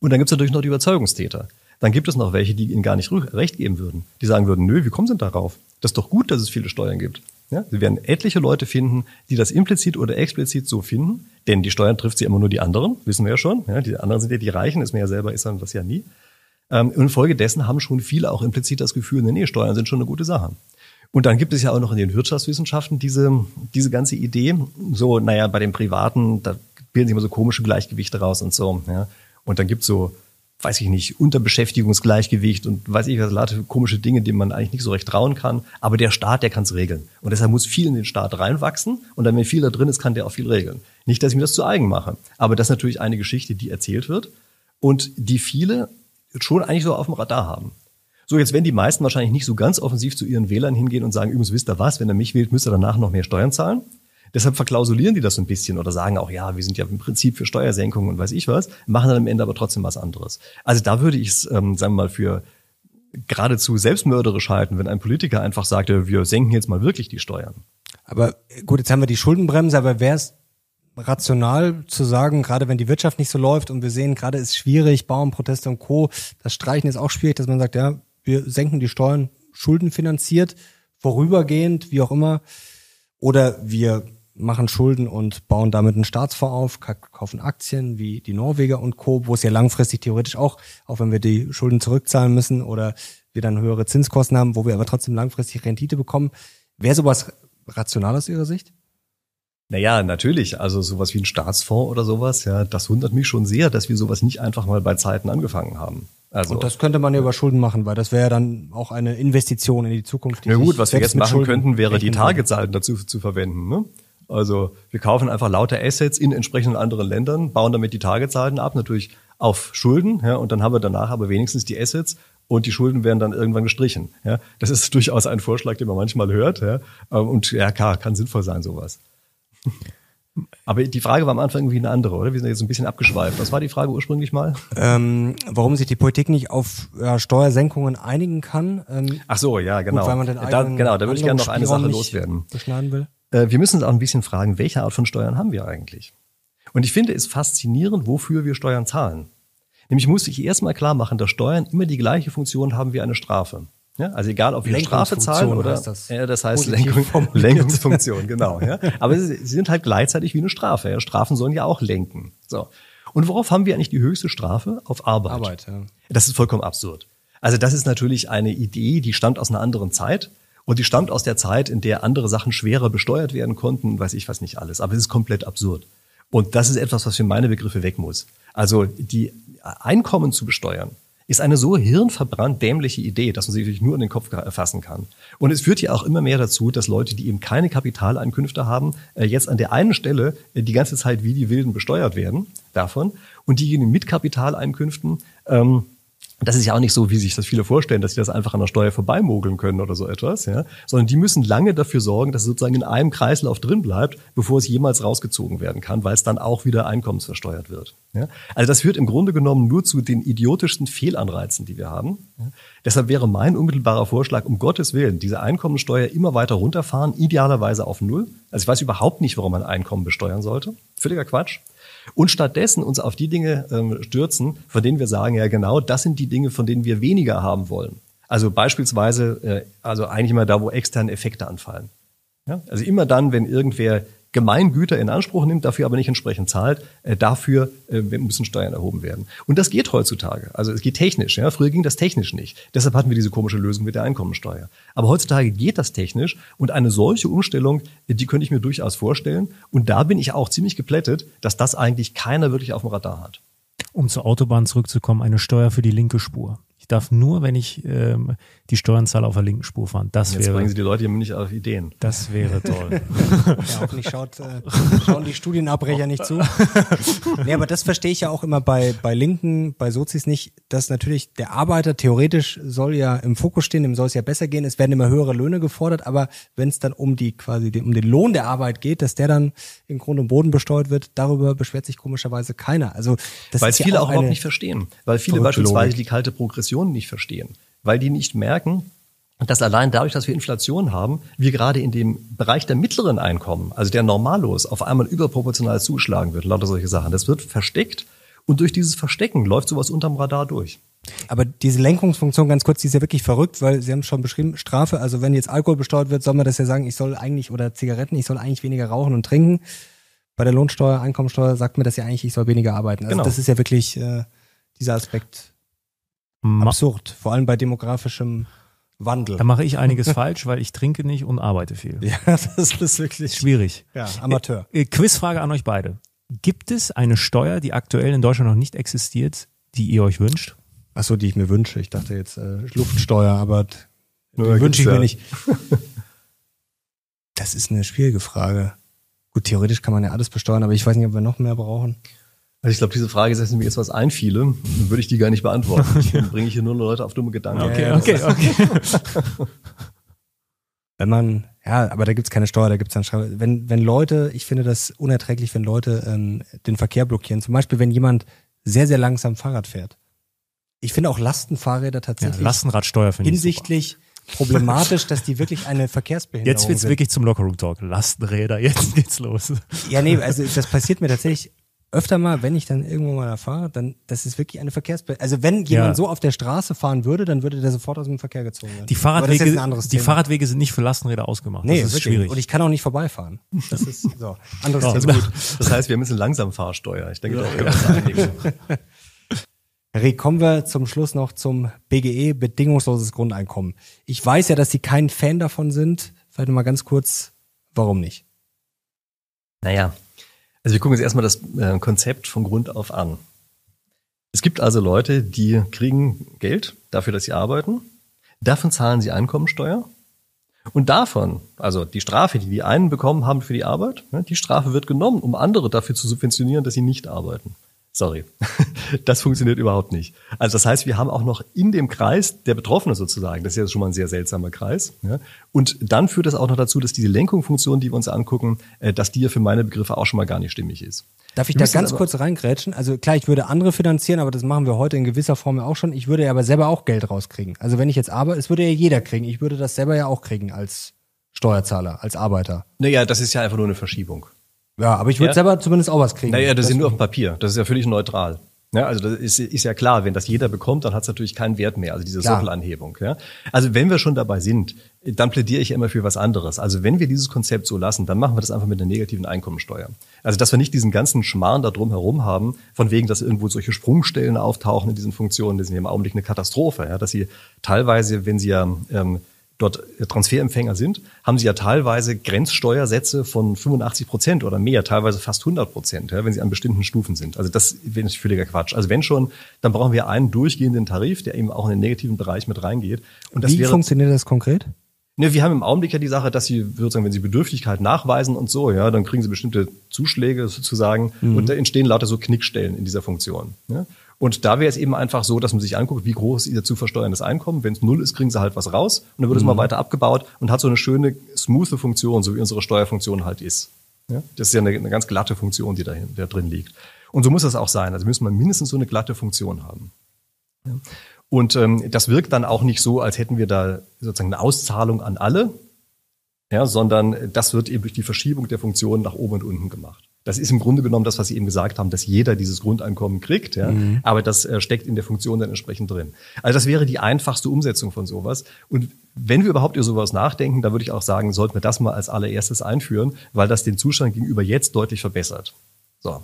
Und dann gibt es natürlich noch die Überzeugungstäter. Dann gibt es noch welche, die ihnen gar nicht recht geben würden. Die sagen würden, nö, wie kommen sie denn darauf? Das ist doch gut, dass es viele Steuern gibt. Ja? Sie werden etliche Leute finden, die das implizit oder explizit so finden, denn die Steuern trifft sie immer nur die anderen, wissen wir ja schon. Ja? Die anderen sind ja die Reichen, ist mir ja selber, ist dann das ja nie. Ähm, und infolgedessen haben schon viele auch implizit das Gefühl, nee, nee, Steuern sind schon eine gute Sache. Und dann gibt es ja auch noch in den Wirtschaftswissenschaften diese, diese ganze Idee, so, naja, bei den Privaten, da bilden sich immer so komische Gleichgewichte raus und so. Ja. Und dann gibt's so, weiß ich nicht, Unterbeschäftigungsgleichgewicht und weiß ich was, lauter komische Dinge, denen man eigentlich nicht so recht trauen kann. Aber der Staat, der kann's regeln. Und deshalb muss viel in den Staat reinwachsen. Und dann, wenn viel da drin ist, kann der auch viel regeln. Nicht, dass ich mir das zu eigen mache. Aber das ist natürlich eine Geschichte, die erzählt wird und die viele schon eigentlich so auf dem Radar haben. So, jetzt werden die meisten wahrscheinlich nicht so ganz offensiv zu ihren Wählern hingehen und sagen, übrigens wisst ihr was, wenn er mich wählt, müsst ihr danach noch mehr Steuern zahlen. Deshalb verklausulieren die das so ein bisschen oder sagen auch, ja, wir sind ja im Prinzip für Steuersenkungen und weiß ich was, machen dann am Ende aber trotzdem was anderes. Also da würde ich es, ähm, sagen wir mal, für geradezu selbstmörderisch halten, wenn ein Politiker einfach sagte, wir senken jetzt mal wirklich die Steuern. Aber gut, jetzt haben wir die Schuldenbremse, aber wäre es rational zu sagen, gerade wenn die Wirtschaft nicht so läuft und wir sehen, gerade ist schwierig, Bauernproteste und Co., das Streichen ist auch schwierig, dass man sagt, ja, wir senken die Steuern schuldenfinanziert, vorübergehend, wie auch immer, oder wir machen Schulden und bauen damit einen Staatsfonds auf, kaufen Aktien wie die Norweger und Co., wo es ja langfristig theoretisch auch, auch wenn wir die Schulden zurückzahlen müssen oder wir dann höhere Zinskosten haben, wo wir aber trotzdem langfristig Rendite bekommen. Wäre sowas rational aus Ihrer Sicht? Naja, natürlich. Also sowas wie ein Staatsfonds oder sowas, ja, das wundert mich schon sehr, dass wir sowas nicht einfach mal bei Zeiten angefangen haben. Also, und das könnte man ja über Schulden machen, weil das wäre ja dann auch eine Investition in die Zukunft. Die ja gut, was wir jetzt machen Schulden könnten, wäre die Tagesalten dazu zu verwenden. Ne? Also wir kaufen einfach lauter Assets in entsprechenden anderen Ländern, bauen damit die Tagesalten ab, natürlich auf Schulden, ja, und dann haben wir danach aber wenigstens die Assets und die Schulden werden dann irgendwann gestrichen. Ja. Das ist durchaus ein Vorschlag, den man manchmal hört. Ja. Und ja, klar, kann sinnvoll sein, sowas. Aber die Frage war am Anfang irgendwie eine andere, oder? Wir sind jetzt ein bisschen abgeschweift. Was war die Frage ursprünglich mal? Ähm, warum sich die Politik nicht auf ja, Steuersenkungen einigen kann. Ähm, Ach so, ja, genau. Gut, weil man den da, genau, da würde ich gerne noch eine Sache loswerden. Beschneiden will. Äh, wir müssen uns auch ein bisschen fragen, welche Art von Steuern haben wir eigentlich? Und ich finde es faszinierend, wofür wir Steuern zahlen. Nämlich muss ich erstmal klar machen, dass Steuern immer die gleiche Funktion haben wie eine Strafe. Ja, also egal, ob wir Strafe zahlen oder das. Ja, das heißt Lenkung, Lenkungsfunktion, genau. Ja. Aber sie, sie sind halt gleichzeitig wie eine Strafe. Ja. Strafen sollen ja auch lenken. So. Und worauf haben wir eigentlich die höchste Strafe? Auf Arbeit. Arbeit, ja. Das ist vollkommen absurd. Also das ist natürlich eine Idee, die stammt aus einer anderen Zeit. Und die stammt aus der Zeit, in der andere Sachen schwerer besteuert werden konnten, weiß ich was nicht alles. Aber es ist komplett absurd. Und das ist etwas, was für meine Begriffe weg muss. Also die Einkommen zu besteuern, ist eine so hirnverbrannt dämliche Idee, dass man sie wirklich nur in den Kopf fassen kann. Und es führt ja auch immer mehr dazu, dass Leute, die eben keine Kapitaleinkünfte haben, äh, jetzt an der einen Stelle äh, die ganze Zeit wie die Wilden besteuert werden davon. Und diejenigen mit Kapitaleinkünften ähm, das ist ja auch nicht so, wie sich das viele vorstellen, dass sie das einfach an der Steuer vorbeimogeln können oder so etwas, ja, sondern die müssen lange dafür sorgen, dass es sozusagen in einem Kreislauf drin bleibt, bevor es jemals rausgezogen werden kann, weil es dann auch wieder einkommensversteuert wird. Ja. Also das führt im Grunde genommen nur zu den idiotischsten Fehlanreizen, die wir haben. Ja. Deshalb wäre mein unmittelbarer Vorschlag, um Gottes Willen, diese Einkommensteuer immer weiter runterfahren, idealerweise auf Null. Also ich weiß überhaupt nicht, warum man Einkommen besteuern sollte. Völliger Quatsch und stattdessen uns auf die Dinge ähm, stürzen, von denen wir sagen, ja genau, das sind die Dinge, von denen wir weniger haben wollen. Also beispielsweise, äh, also eigentlich immer da, wo externe Effekte anfallen. Ja? Also immer dann, wenn irgendwer Gemeingüter in Anspruch nimmt, dafür aber nicht entsprechend zahlt, äh, dafür äh, müssen Steuern erhoben werden. Und das geht heutzutage. Also es geht technisch. Ja? Früher ging das technisch nicht. Deshalb hatten wir diese komische Lösung mit der Einkommensteuer. Aber heutzutage geht das technisch und eine solche Umstellung, die könnte ich mir durchaus vorstellen. Und da bin ich auch ziemlich geplättet, dass das eigentlich keiner wirklich auf dem Radar hat. Um zur Autobahn zurückzukommen, eine Steuer für die linke Spur darf nur, wenn ich ähm, die Steuern zahle, auf der linken Spur fahren. Das Jetzt wäre, bringen Sie die Leute hier nicht auf Ideen. Das wäre toll. ja, hoffentlich schaut, äh, schauen die Studienabbrecher nicht zu. nee, aber das verstehe ich ja auch immer bei, bei Linken, bei Sozis nicht, dass natürlich der Arbeiter theoretisch soll ja im Fokus stehen, dem soll es ja besser gehen. Es werden immer höhere Löhne gefordert, aber wenn es dann um die quasi den, um den Lohn der Arbeit geht, dass der dann in Grund und Boden besteuert wird, darüber beschwert sich komischerweise keiner. Also das weil ist viele ja auch, auch überhaupt nicht verstehen, weil viele beispielsweise Logik. die kalte Progression nicht verstehen, weil die nicht merken, dass allein dadurch, dass wir Inflation haben, wir gerade in dem Bereich der mittleren Einkommen, also der Normalos, auf einmal überproportional zuschlagen wird, lauter solche Sachen. Das wird versteckt und durch dieses Verstecken läuft sowas unterm Radar durch. Aber diese Lenkungsfunktion, ganz kurz, die ist ja wirklich verrückt, weil Sie haben schon beschrieben, Strafe, also wenn jetzt Alkohol besteuert wird, soll man das ja sagen, ich soll eigentlich, oder Zigaretten, ich soll eigentlich weniger rauchen und trinken. Bei der Lohnsteuer, Einkommensteuer sagt mir das ja eigentlich, ich soll weniger arbeiten. Also genau. das ist ja wirklich äh, dieser Aspekt absurd, vor allem bei demografischem Wandel. Da mache ich einiges falsch, weil ich trinke nicht und arbeite viel. Ja, das ist wirklich schwierig. Ja, Amateur. Äh, äh, Quizfrage an euch beide. Gibt es eine Steuer, die aktuell in Deutschland noch nicht existiert, die ihr euch wünscht? Ach so, die ich mir wünsche. Ich dachte jetzt äh, Luftsteuer, aber die wünsche ich mir nicht. Das ist eine schwierige Frage. Gut, theoretisch kann man ja alles besteuern, aber ich weiß nicht, ob wir noch mehr brauchen. Also ich glaube, diese Frage ist, wenn mir jetzt was einfiele, dann würde ich die gar nicht beantworten. Dann bringe ich hier nur Leute auf dumme Gedanken. Okay, okay, okay. wenn man, ja, aber da gibt's keine Steuer, da gibt's dann Steuer. Wenn, wenn Leute, ich finde das unerträglich, wenn Leute ähm, den Verkehr blockieren. Zum Beispiel, wenn jemand sehr, sehr langsam Fahrrad fährt. Ich finde auch Lastenfahrräder tatsächlich ja, Lastenradsteuer finde hinsichtlich problematisch, dass die wirklich eine Verkehrsbehinderung Jetzt wird's sind. wirklich zum Lockerroom-Talk. Lastenräder, jetzt geht's los. Ja, nee, also das passiert mir tatsächlich öfter mal, wenn ich dann irgendwo mal da fahre, dann, das ist wirklich eine Verkehrsbe Also wenn jemand ja. so auf der Straße fahren würde, dann würde der sofort aus dem Verkehr gezogen werden. Die Fahrradwege, die. Fahrradwege sind nicht für Lastenräder ausgemacht. Nee, das ist wirklich. schwierig. Und ich kann auch nicht vorbeifahren. Das ist so. Anderes ja, Thema. Das heißt, wir haben jetzt eine Langsamfahrsteuer. Ich denke, ja. da können wir Rick, kommen wir zum Schluss noch zum BGE, bedingungsloses Grundeinkommen. Ich weiß ja, dass Sie kein Fan davon sind. Vielleicht mal ganz kurz, warum nicht? Naja, also wir gucken uns erstmal das äh, Konzept von Grund auf an. Es gibt also Leute, die kriegen Geld dafür, dass sie arbeiten. Davon zahlen sie Einkommensteuer. Und davon, also die Strafe, die die einen bekommen haben für die Arbeit, ne, die Strafe wird genommen, um andere dafür zu subventionieren, dass sie nicht arbeiten. Sorry, das funktioniert überhaupt nicht. Also das heißt, wir haben auch noch in dem Kreis der Betroffenen sozusagen, das ist ja schon mal ein sehr seltsamer Kreis. Ja? Und dann führt das auch noch dazu, dass diese Lenkungsfunktion, die wir uns angucken, äh, dass die ja für meine Begriffe auch schon mal gar nicht stimmig ist. Darf ich da ganz kurz reingrätschen? Also klar, ich würde andere finanzieren, aber das machen wir heute in gewisser Form ja auch schon. Ich würde ja aber selber auch Geld rauskriegen. Also wenn ich jetzt arbeite, es würde ja jeder kriegen. Ich würde das selber ja auch kriegen als Steuerzahler, als Arbeiter. Naja, das ist ja einfach nur eine Verschiebung. Ja, aber ich würde ja? selber zumindest auch was kriegen. Naja, das, das ist nur auf dem Papier. Das ist ja völlig neutral. Ja, also das ist, ist ja klar, wenn das jeder bekommt, dann hat es natürlich keinen Wert mehr, also diese Sockelanhebung. Ja? Also wenn wir schon dabei sind, dann plädiere ich immer für was anderes. Also wenn wir dieses Konzept so lassen, dann machen wir das einfach mit einer negativen Einkommensteuer. Also dass wir nicht diesen ganzen Schmarrn da drum herum haben, von wegen, dass irgendwo solche Sprungstellen auftauchen in diesen Funktionen, das sind ja im Augenblick eine Katastrophe. Ja? Dass sie teilweise, wenn sie ja ähm, dort Transferempfänger sind, haben sie ja teilweise Grenzsteuersätze von 85 Prozent oder mehr, teilweise fast 100 Prozent, ja, wenn sie an bestimmten Stufen sind. Also das ist völliger Quatsch. Also wenn schon, dann brauchen wir einen durchgehenden Tarif, der eben auch in den negativen Bereich mit reingeht. Und das Wie wäre, funktioniert das konkret? Ne, wir haben im Augenblick ja die Sache, dass sie sozusagen, wenn sie Bedürftigkeit nachweisen und so, ja, dann kriegen sie bestimmte Zuschläge sozusagen mhm. und da entstehen lauter so Knickstellen in dieser Funktion. Ja. Und da wäre es eben einfach so, dass man sich anguckt, wie groß ist ihr zu versteuerndes Einkommen. Wenn es null ist, kriegen sie halt was raus und dann wird mhm. es mal mhm. weiter abgebaut und hat so eine schöne, smooth Funktion, so wie unsere Steuerfunktion halt ist. Ja? Das ist ja eine, eine ganz glatte Funktion, die da, da drin liegt. Und so muss das auch sein. Also müssen wir mindestens so eine glatte Funktion haben. Ja? Und ähm, das wirkt dann auch nicht so, als hätten wir da sozusagen eine Auszahlung an alle, ja, sondern das wird eben durch die Verschiebung der Funktionen nach oben und unten gemacht. Das ist im Grunde genommen das, was Sie eben gesagt haben, dass jeder dieses Grundeinkommen kriegt. Ja? Mhm. Aber das äh, steckt in der Funktion dann entsprechend drin. Also das wäre die einfachste Umsetzung von sowas. Und wenn wir überhaupt über sowas nachdenken, dann würde ich auch sagen, sollten wir das mal als allererstes einführen, weil das den Zustand gegenüber jetzt deutlich verbessert. So.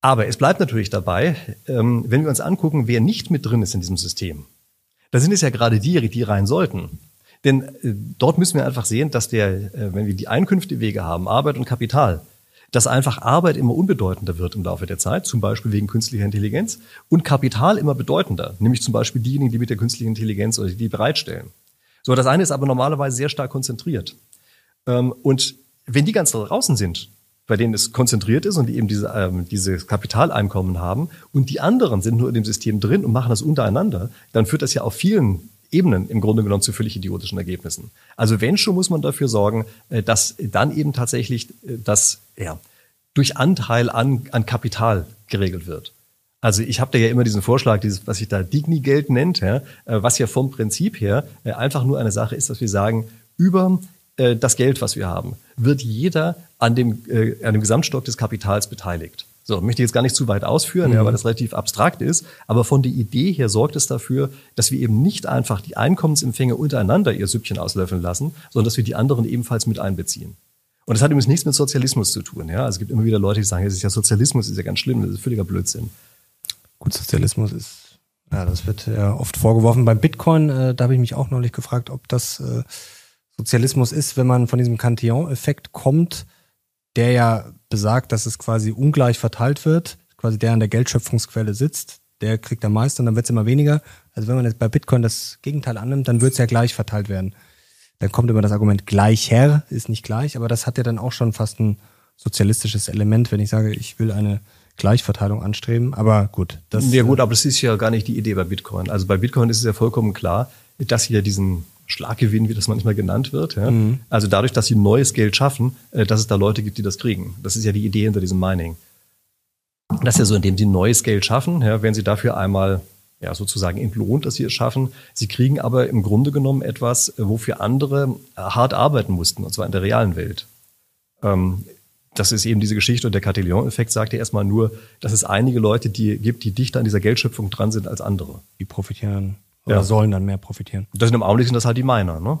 Aber es bleibt natürlich dabei, ähm, wenn wir uns angucken, wer nicht mit drin ist in diesem System, da sind es ja gerade die, die rein sollten. Denn äh, dort müssen wir einfach sehen, dass der, äh, wenn wir die Einkünftewege haben, Arbeit und Kapital, dass einfach Arbeit immer unbedeutender wird im Laufe der Zeit, zum Beispiel wegen künstlicher Intelligenz, und Kapital immer bedeutender, nämlich zum Beispiel diejenigen, die mit der künstlichen Intelligenz oder die bereitstellen. So, das eine ist aber normalerweise sehr stark konzentriert. Ähm, und wenn die ganz draußen sind, bei denen es konzentriert ist und die eben diese, ähm, diese Kapitaleinkommen haben und die anderen sind nur in dem System drin und machen das untereinander, dann führt das ja auf vielen Ebenen im Grunde genommen zu völlig idiotischen Ergebnissen. Also wenn schon, muss man dafür sorgen, äh, dass dann eben tatsächlich äh, das ja, durch Anteil an, an Kapital geregelt wird. Also ich habe da ja immer diesen Vorschlag, dieses, was sich da Digni-Geld nennt, ja, äh, was ja vom Prinzip her einfach nur eine Sache ist, dass wir sagen, über das Geld, was wir haben, wird jeder an dem, an dem Gesamtstock des Kapitals beteiligt. So, möchte ich jetzt gar nicht zu weit ausführen, mhm. ja, weil das relativ abstrakt ist. Aber von der Idee her sorgt es dafür, dass wir eben nicht einfach die Einkommensempfänger untereinander ihr Süppchen auslöffeln lassen, sondern dass wir die anderen ebenfalls mit einbeziehen. Und das hat übrigens nichts mit Sozialismus zu tun. Ja? Also es gibt immer wieder Leute, die sagen, es ist ja Sozialismus, ist ja ganz schlimm, das ist völliger Blödsinn. Gut, Sozialismus ist, ja, das wird ja oft vorgeworfen. Beim Bitcoin, äh, da habe ich mich auch neulich gefragt, ob das äh, Sozialismus ist, wenn man von diesem Cantillon-Effekt kommt, der ja besagt, dass es quasi ungleich verteilt wird, quasi der an der Geldschöpfungsquelle sitzt, der kriegt am meisten und dann wird es immer weniger. Also wenn man jetzt bei Bitcoin das Gegenteil annimmt, dann wird es ja gleich verteilt werden. Dann kommt immer das Argument gleicher, ist nicht gleich, aber das hat ja dann auch schon fast ein sozialistisches Element, wenn ich sage, ich will eine Gleichverteilung anstreben. Aber gut. Das, ja gut, aber das ist ja gar nicht die Idee bei Bitcoin. Also bei Bitcoin ist es ja vollkommen klar, dass ja diesen Schlaggewinn, wie das manchmal genannt wird. Ja? Mhm. Also dadurch, dass sie neues Geld schaffen, äh, dass es da Leute gibt, die das kriegen. Das ist ja die Idee hinter diesem Mining. Das ist ja so, indem sie neues Geld schaffen, ja, werden sie dafür einmal ja, sozusagen entlohnt, dass sie es schaffen. Sie kriegen aber im Grunde genommen etwas, äh, wofür andere äh, hart arbeiten mussten, und zwar in der realen Welt. Ähm, das ist eben diese Geschichte und der Cartillon-Effekt sagt ja erstmal nur, dass es einige Leute die gibt, die dichter an dieser Geldschöpfung dran sind als andere. Die profitieren oder ja. sollen dann mehr profitieren. Das sind im Augenblick sind das halt die Miner, ne?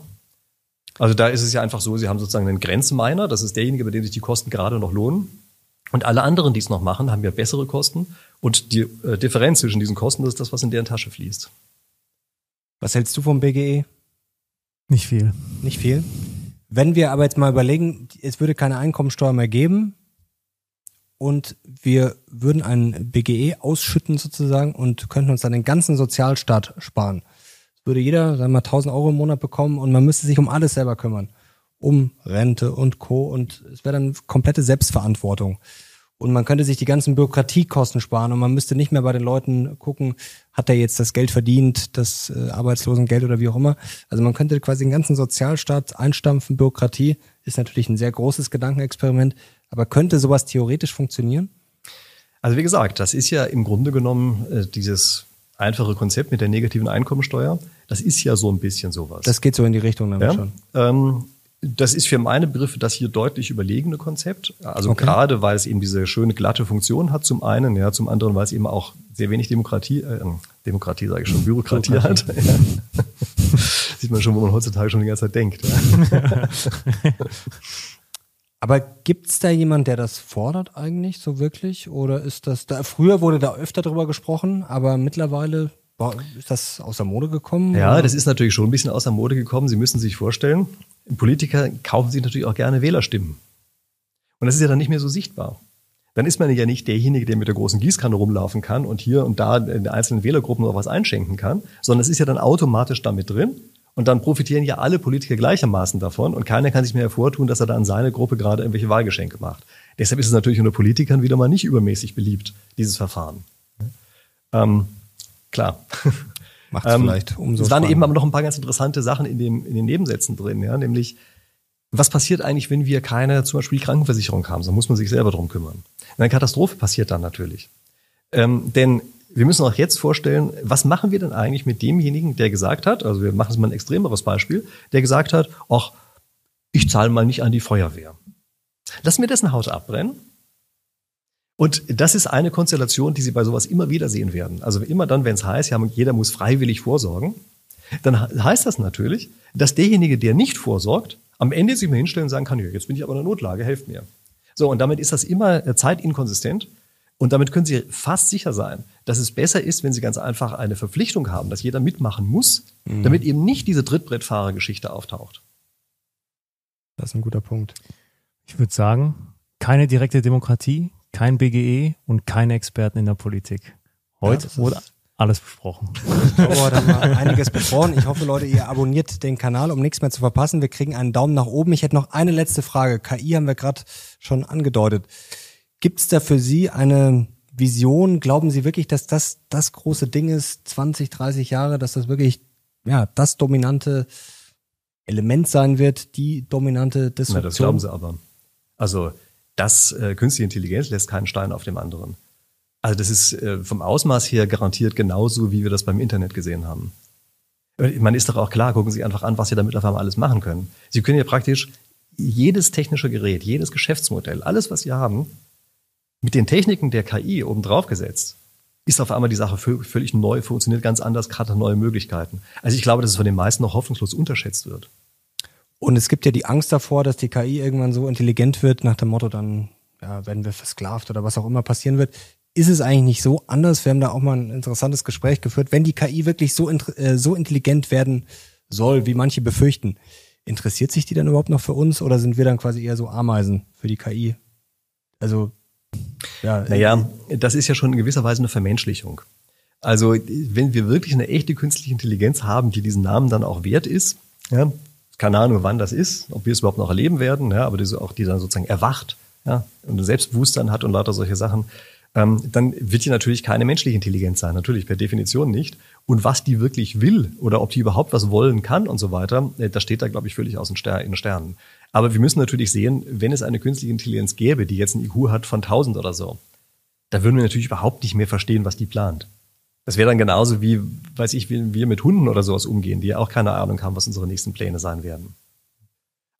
Also da ist es ja einfach so, sie haben sozusagen einen Grenzminer, das ist derjenige, bei dem sich die Kosten gerade noch lohnen. Und alle anderen, die es noch machen, haben ja bessere Kosten. Und die äh, Differenz zwischen diesen Kosten das ist das, was in deren Tasche fließt. Was hältst du vom BGE? Nicht viel. Nicht viel. Wenn wir aber jetzt mal überlegen, es würde keine Einkommensteuer mehr geben, und wir würden ein BGE ausschütten sozusagen und könnten uns dann den ganzen Sozialstaat sparen. Das würde jeder, sagen wir mal, 1000 Euro im Monat bekommen und man müsste sich um alles selber kümmern. Um Rente und Co. Und es wäre dann komplette Selbstverantwortung. Und man könnte sich die ganzen Bürokratiekosten sparen und man müsste nicht mehr bei den Leuten gucken, hat er jetzt das Geld verdient, das äh, Arbeitslosengeld oder wie auch immer. Also man könnte quasi den ganzen Sozialstaat einstampfen. Bürokratie ist natürlich ein sehr großes Gedankenexperiment. Aber könnte sowas theoretisch funktionieren? Also wie gesagt, das ist ja im Grunde genommen äh, dieses einfache Konzept mit der negativen Einkommensteuer. Das ist ja so ein bisschen sowas. Das geht so in die Richtung dann ja? schon. Ähm, das ist für meine Begriffe das hier deutlich überlegene Konzept. Also okay. gerade, weil es eben diese schöne glatte Funktion hat zum einen, ja, zum anderen, weil es eben auch sehr wenig Demokratie, äh, Demokratie sage ich schon, Bürokratie hat. Ja. Sieht man schon, wo man heutzutage schon die ganze Zeit denkt. Ja. Aber gibt's da jemand, der das fordert eigentlich so wirklich? Oder ist das da, früher wurde da öfter drüber gesprochen, aber mittlerweile ist das aus der Mode gekommen? Ja, oder? das ist natürlich schon ein bisschen aus der Mode gekommen. Sie müssen sich vorstellen, Politiker kaufen sich natürlich auch gerne Wählerstimmen. Und das ist ja dann nicht mehr so sichtbar. Dann ist man ja nicht derjenige, der mit der großen Gießkanne rumlaufen kann und hier und da in den einzelnen Wählergruppen noch was einschenken kann, sondern es ist ja dann automatisch damit drin. Und dann profitieren ja alle Politiker gleichermaßen davon und keiner kann sich mehr hervortun, dass er da an seine Gruppe gerade irgendwelche Wahlgeschenke macht. Deshalb ist es natürlich unter Politikern wieder mal nicht übermäßig beliebt, dieses Verfahren. Ähm, klar. Macht es ähm, vielleicht umso Es waren eben aber noch ein paar ganz interessante Sachen in, dem, in den Nebensätzen drin, ja, nämlich was passiert eigentlich, wenn wir keine zum Beispiel Krankenversicherung haben? So muss man sich selber drum kümmern. Eine Katastrophe passiert dann natürlich. Ähm, denn wir müssen auch jetzt vorstellen, was machen wir denn eigentlich mit demjenigen, der gesagt hat, also wir machen es mal ein extremeres Beispiel, der gesagt hat, ach, ich zahle mal nicht an die Feuerwehr. Lassen wir dessen Haus abbrennen Und das ist eine Konstellation, die Sie bei sowas immer wieder sehen werden. Also immer dann, wenn es heißt, ja, jeder muss freiwillig vorsorgen, dann heißt das natürlich, dass derjenige, der nicht vorsorgt, am Ende sich mal hinstellen und sagen kann, ja, jetzt bin ich aber in der Notlage, helft mir. So, und damit ist das immer äh, zeitinkonsistent. Und damit können Sie fast sicher sein, dass es besser ist, wenn Sie ganz einfach eine Verpflichtung haben, dass jeder mitmachen muss, mhm. damit eben nicht diese Trittbrettfahrergeschichte auftaucht. Das ist ein guter Punkt. Ich würde sagen, keine direkte Demokratie, kein BGE und keine Experten in der Politik. Heute ja, wurde alles besprochen. Ich glaube, heute haben wir einiges besprochen. Ich hoffe, Leute, ihr abonniert den Kanal, um nichts mehr zu verpassen. Wir kriegen einen Daumen nach oben. Ich hätte noch eine letzte Frage. KI haben wir gerade schon angedeutet. Gibt es da für Sie eine Vision? Glauben Sie wirklich, dass das das große Ding ist, 20, 30 Jahre, dass das wirklich ja das dominante Element sein wird, die dominante Disruption? Na, das glauben Sie aber. Also das äh, künstliche Intelligenz lässt keinen Stein auf dem anderen. Also das ist äh, vom Ausmaß her garantiert genauso, wie wir das beim Internet gesehen haben. Äh, man ist doch auch klar, gucken Sie einfach an, was Sie damit einmal alles machen können. Sie können ja praktisch jedes technische Gerät, jedes Geschäftsmodell, alles, was Sie haben, mit den Techniken der KI obendrauf gesetzt, ist auf einmal die Sache völlig neu, funktioniert ganz anders, gerade neue Möglichkeiten. Also ich glaube, dass es von den meisten noch hoffnungslos unterschätzt wird. Und es gibt ja die Angst davor, dass die KI irgendwann so intelligent wird, nach dem Motto, dann ja, werden wir versklavt oder was auch immer passieren wird. Ist es eigentlich nicht so anders? Wir haben da auch mal ein interessantes Gespräch geführt. Wenn die KI wirklich so, äh, so intelligent werden soll, wie manche befürchten, interessiert sich die dann überhaupt noch für uns oder sind wir dann quasi eher so Ameisen für die KI? Also ja, naja, das ist ja schon in gewisser Weise eine Vermenschlichung. Also wenn wir wirklich eine echte künstliche Intelligenz haben, die diesen Namen dann auch wert ist, ja, keine Ahnung, wann das ist, ob wir es überhaupt noch erleben werden, ja, aber die, auch die dann sozusagen erwacht ja, und ein Selbstbewusstsein hat und lauter solche Sachen, ähm, dann wird die natürlich keine menschliche Intelligenz sein, natürlich per Definition nicht. Und was die wirklich will oder ob die überhaupt was wollen kann und so weiter, äh, das steht da, glaube ich, völlig aus den Sternen. Aber wir müssen natürlich sehen, wenn es eine künstliche Intelligenz gäbe, die jetzt ein IQ hat von 1000 oder so, da würden wir natürlich überhaupt nicht mehr verstehen, was die plant. Das wäre dann genauso wie, weiß ich, wie wir mit Hunden oder sowas umgehen, die ja auch keine Ahnung haben, was unsere nächsten Pläne sein werden.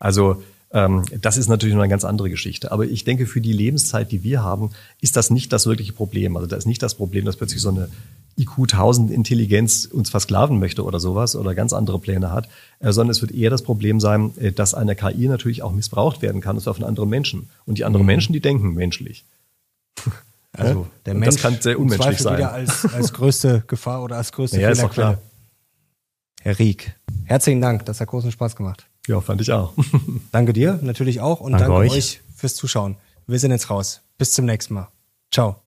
Also ähm, das ist natürlich noch eine ganz andere Geschichte. Aber ich denke, für die Lebenszeit, die wir haben, ist das nicht das wirkliche Problem. Also da ist nicht das Problem, dass plötzlich so eine IQ 1000 Intelligenz uns versklaven möchte oder sowas oder ganz andere Pläne hat, äh, sondern es wird eher das Problem sein, äh, dass eine KI natürlich auch missbraucht werden kann, und zwar von anderen Menschen. Und die anderen mhm. Menschen, die denken menschlich. Also der Mensch das kann sehr unmenschlich sein. Wieder als, als größte Gefahr oder als größte ja, ist doch klar. Herr Rieck, herzlichen Dank, das hat großen Spaß gemacht. Ja, fand ich auch. danke dir natürlich auch und danke, danke euch fürs Zuschauen. Wir sind jetzt raus. Bis zum nächsten Mal. Ciao.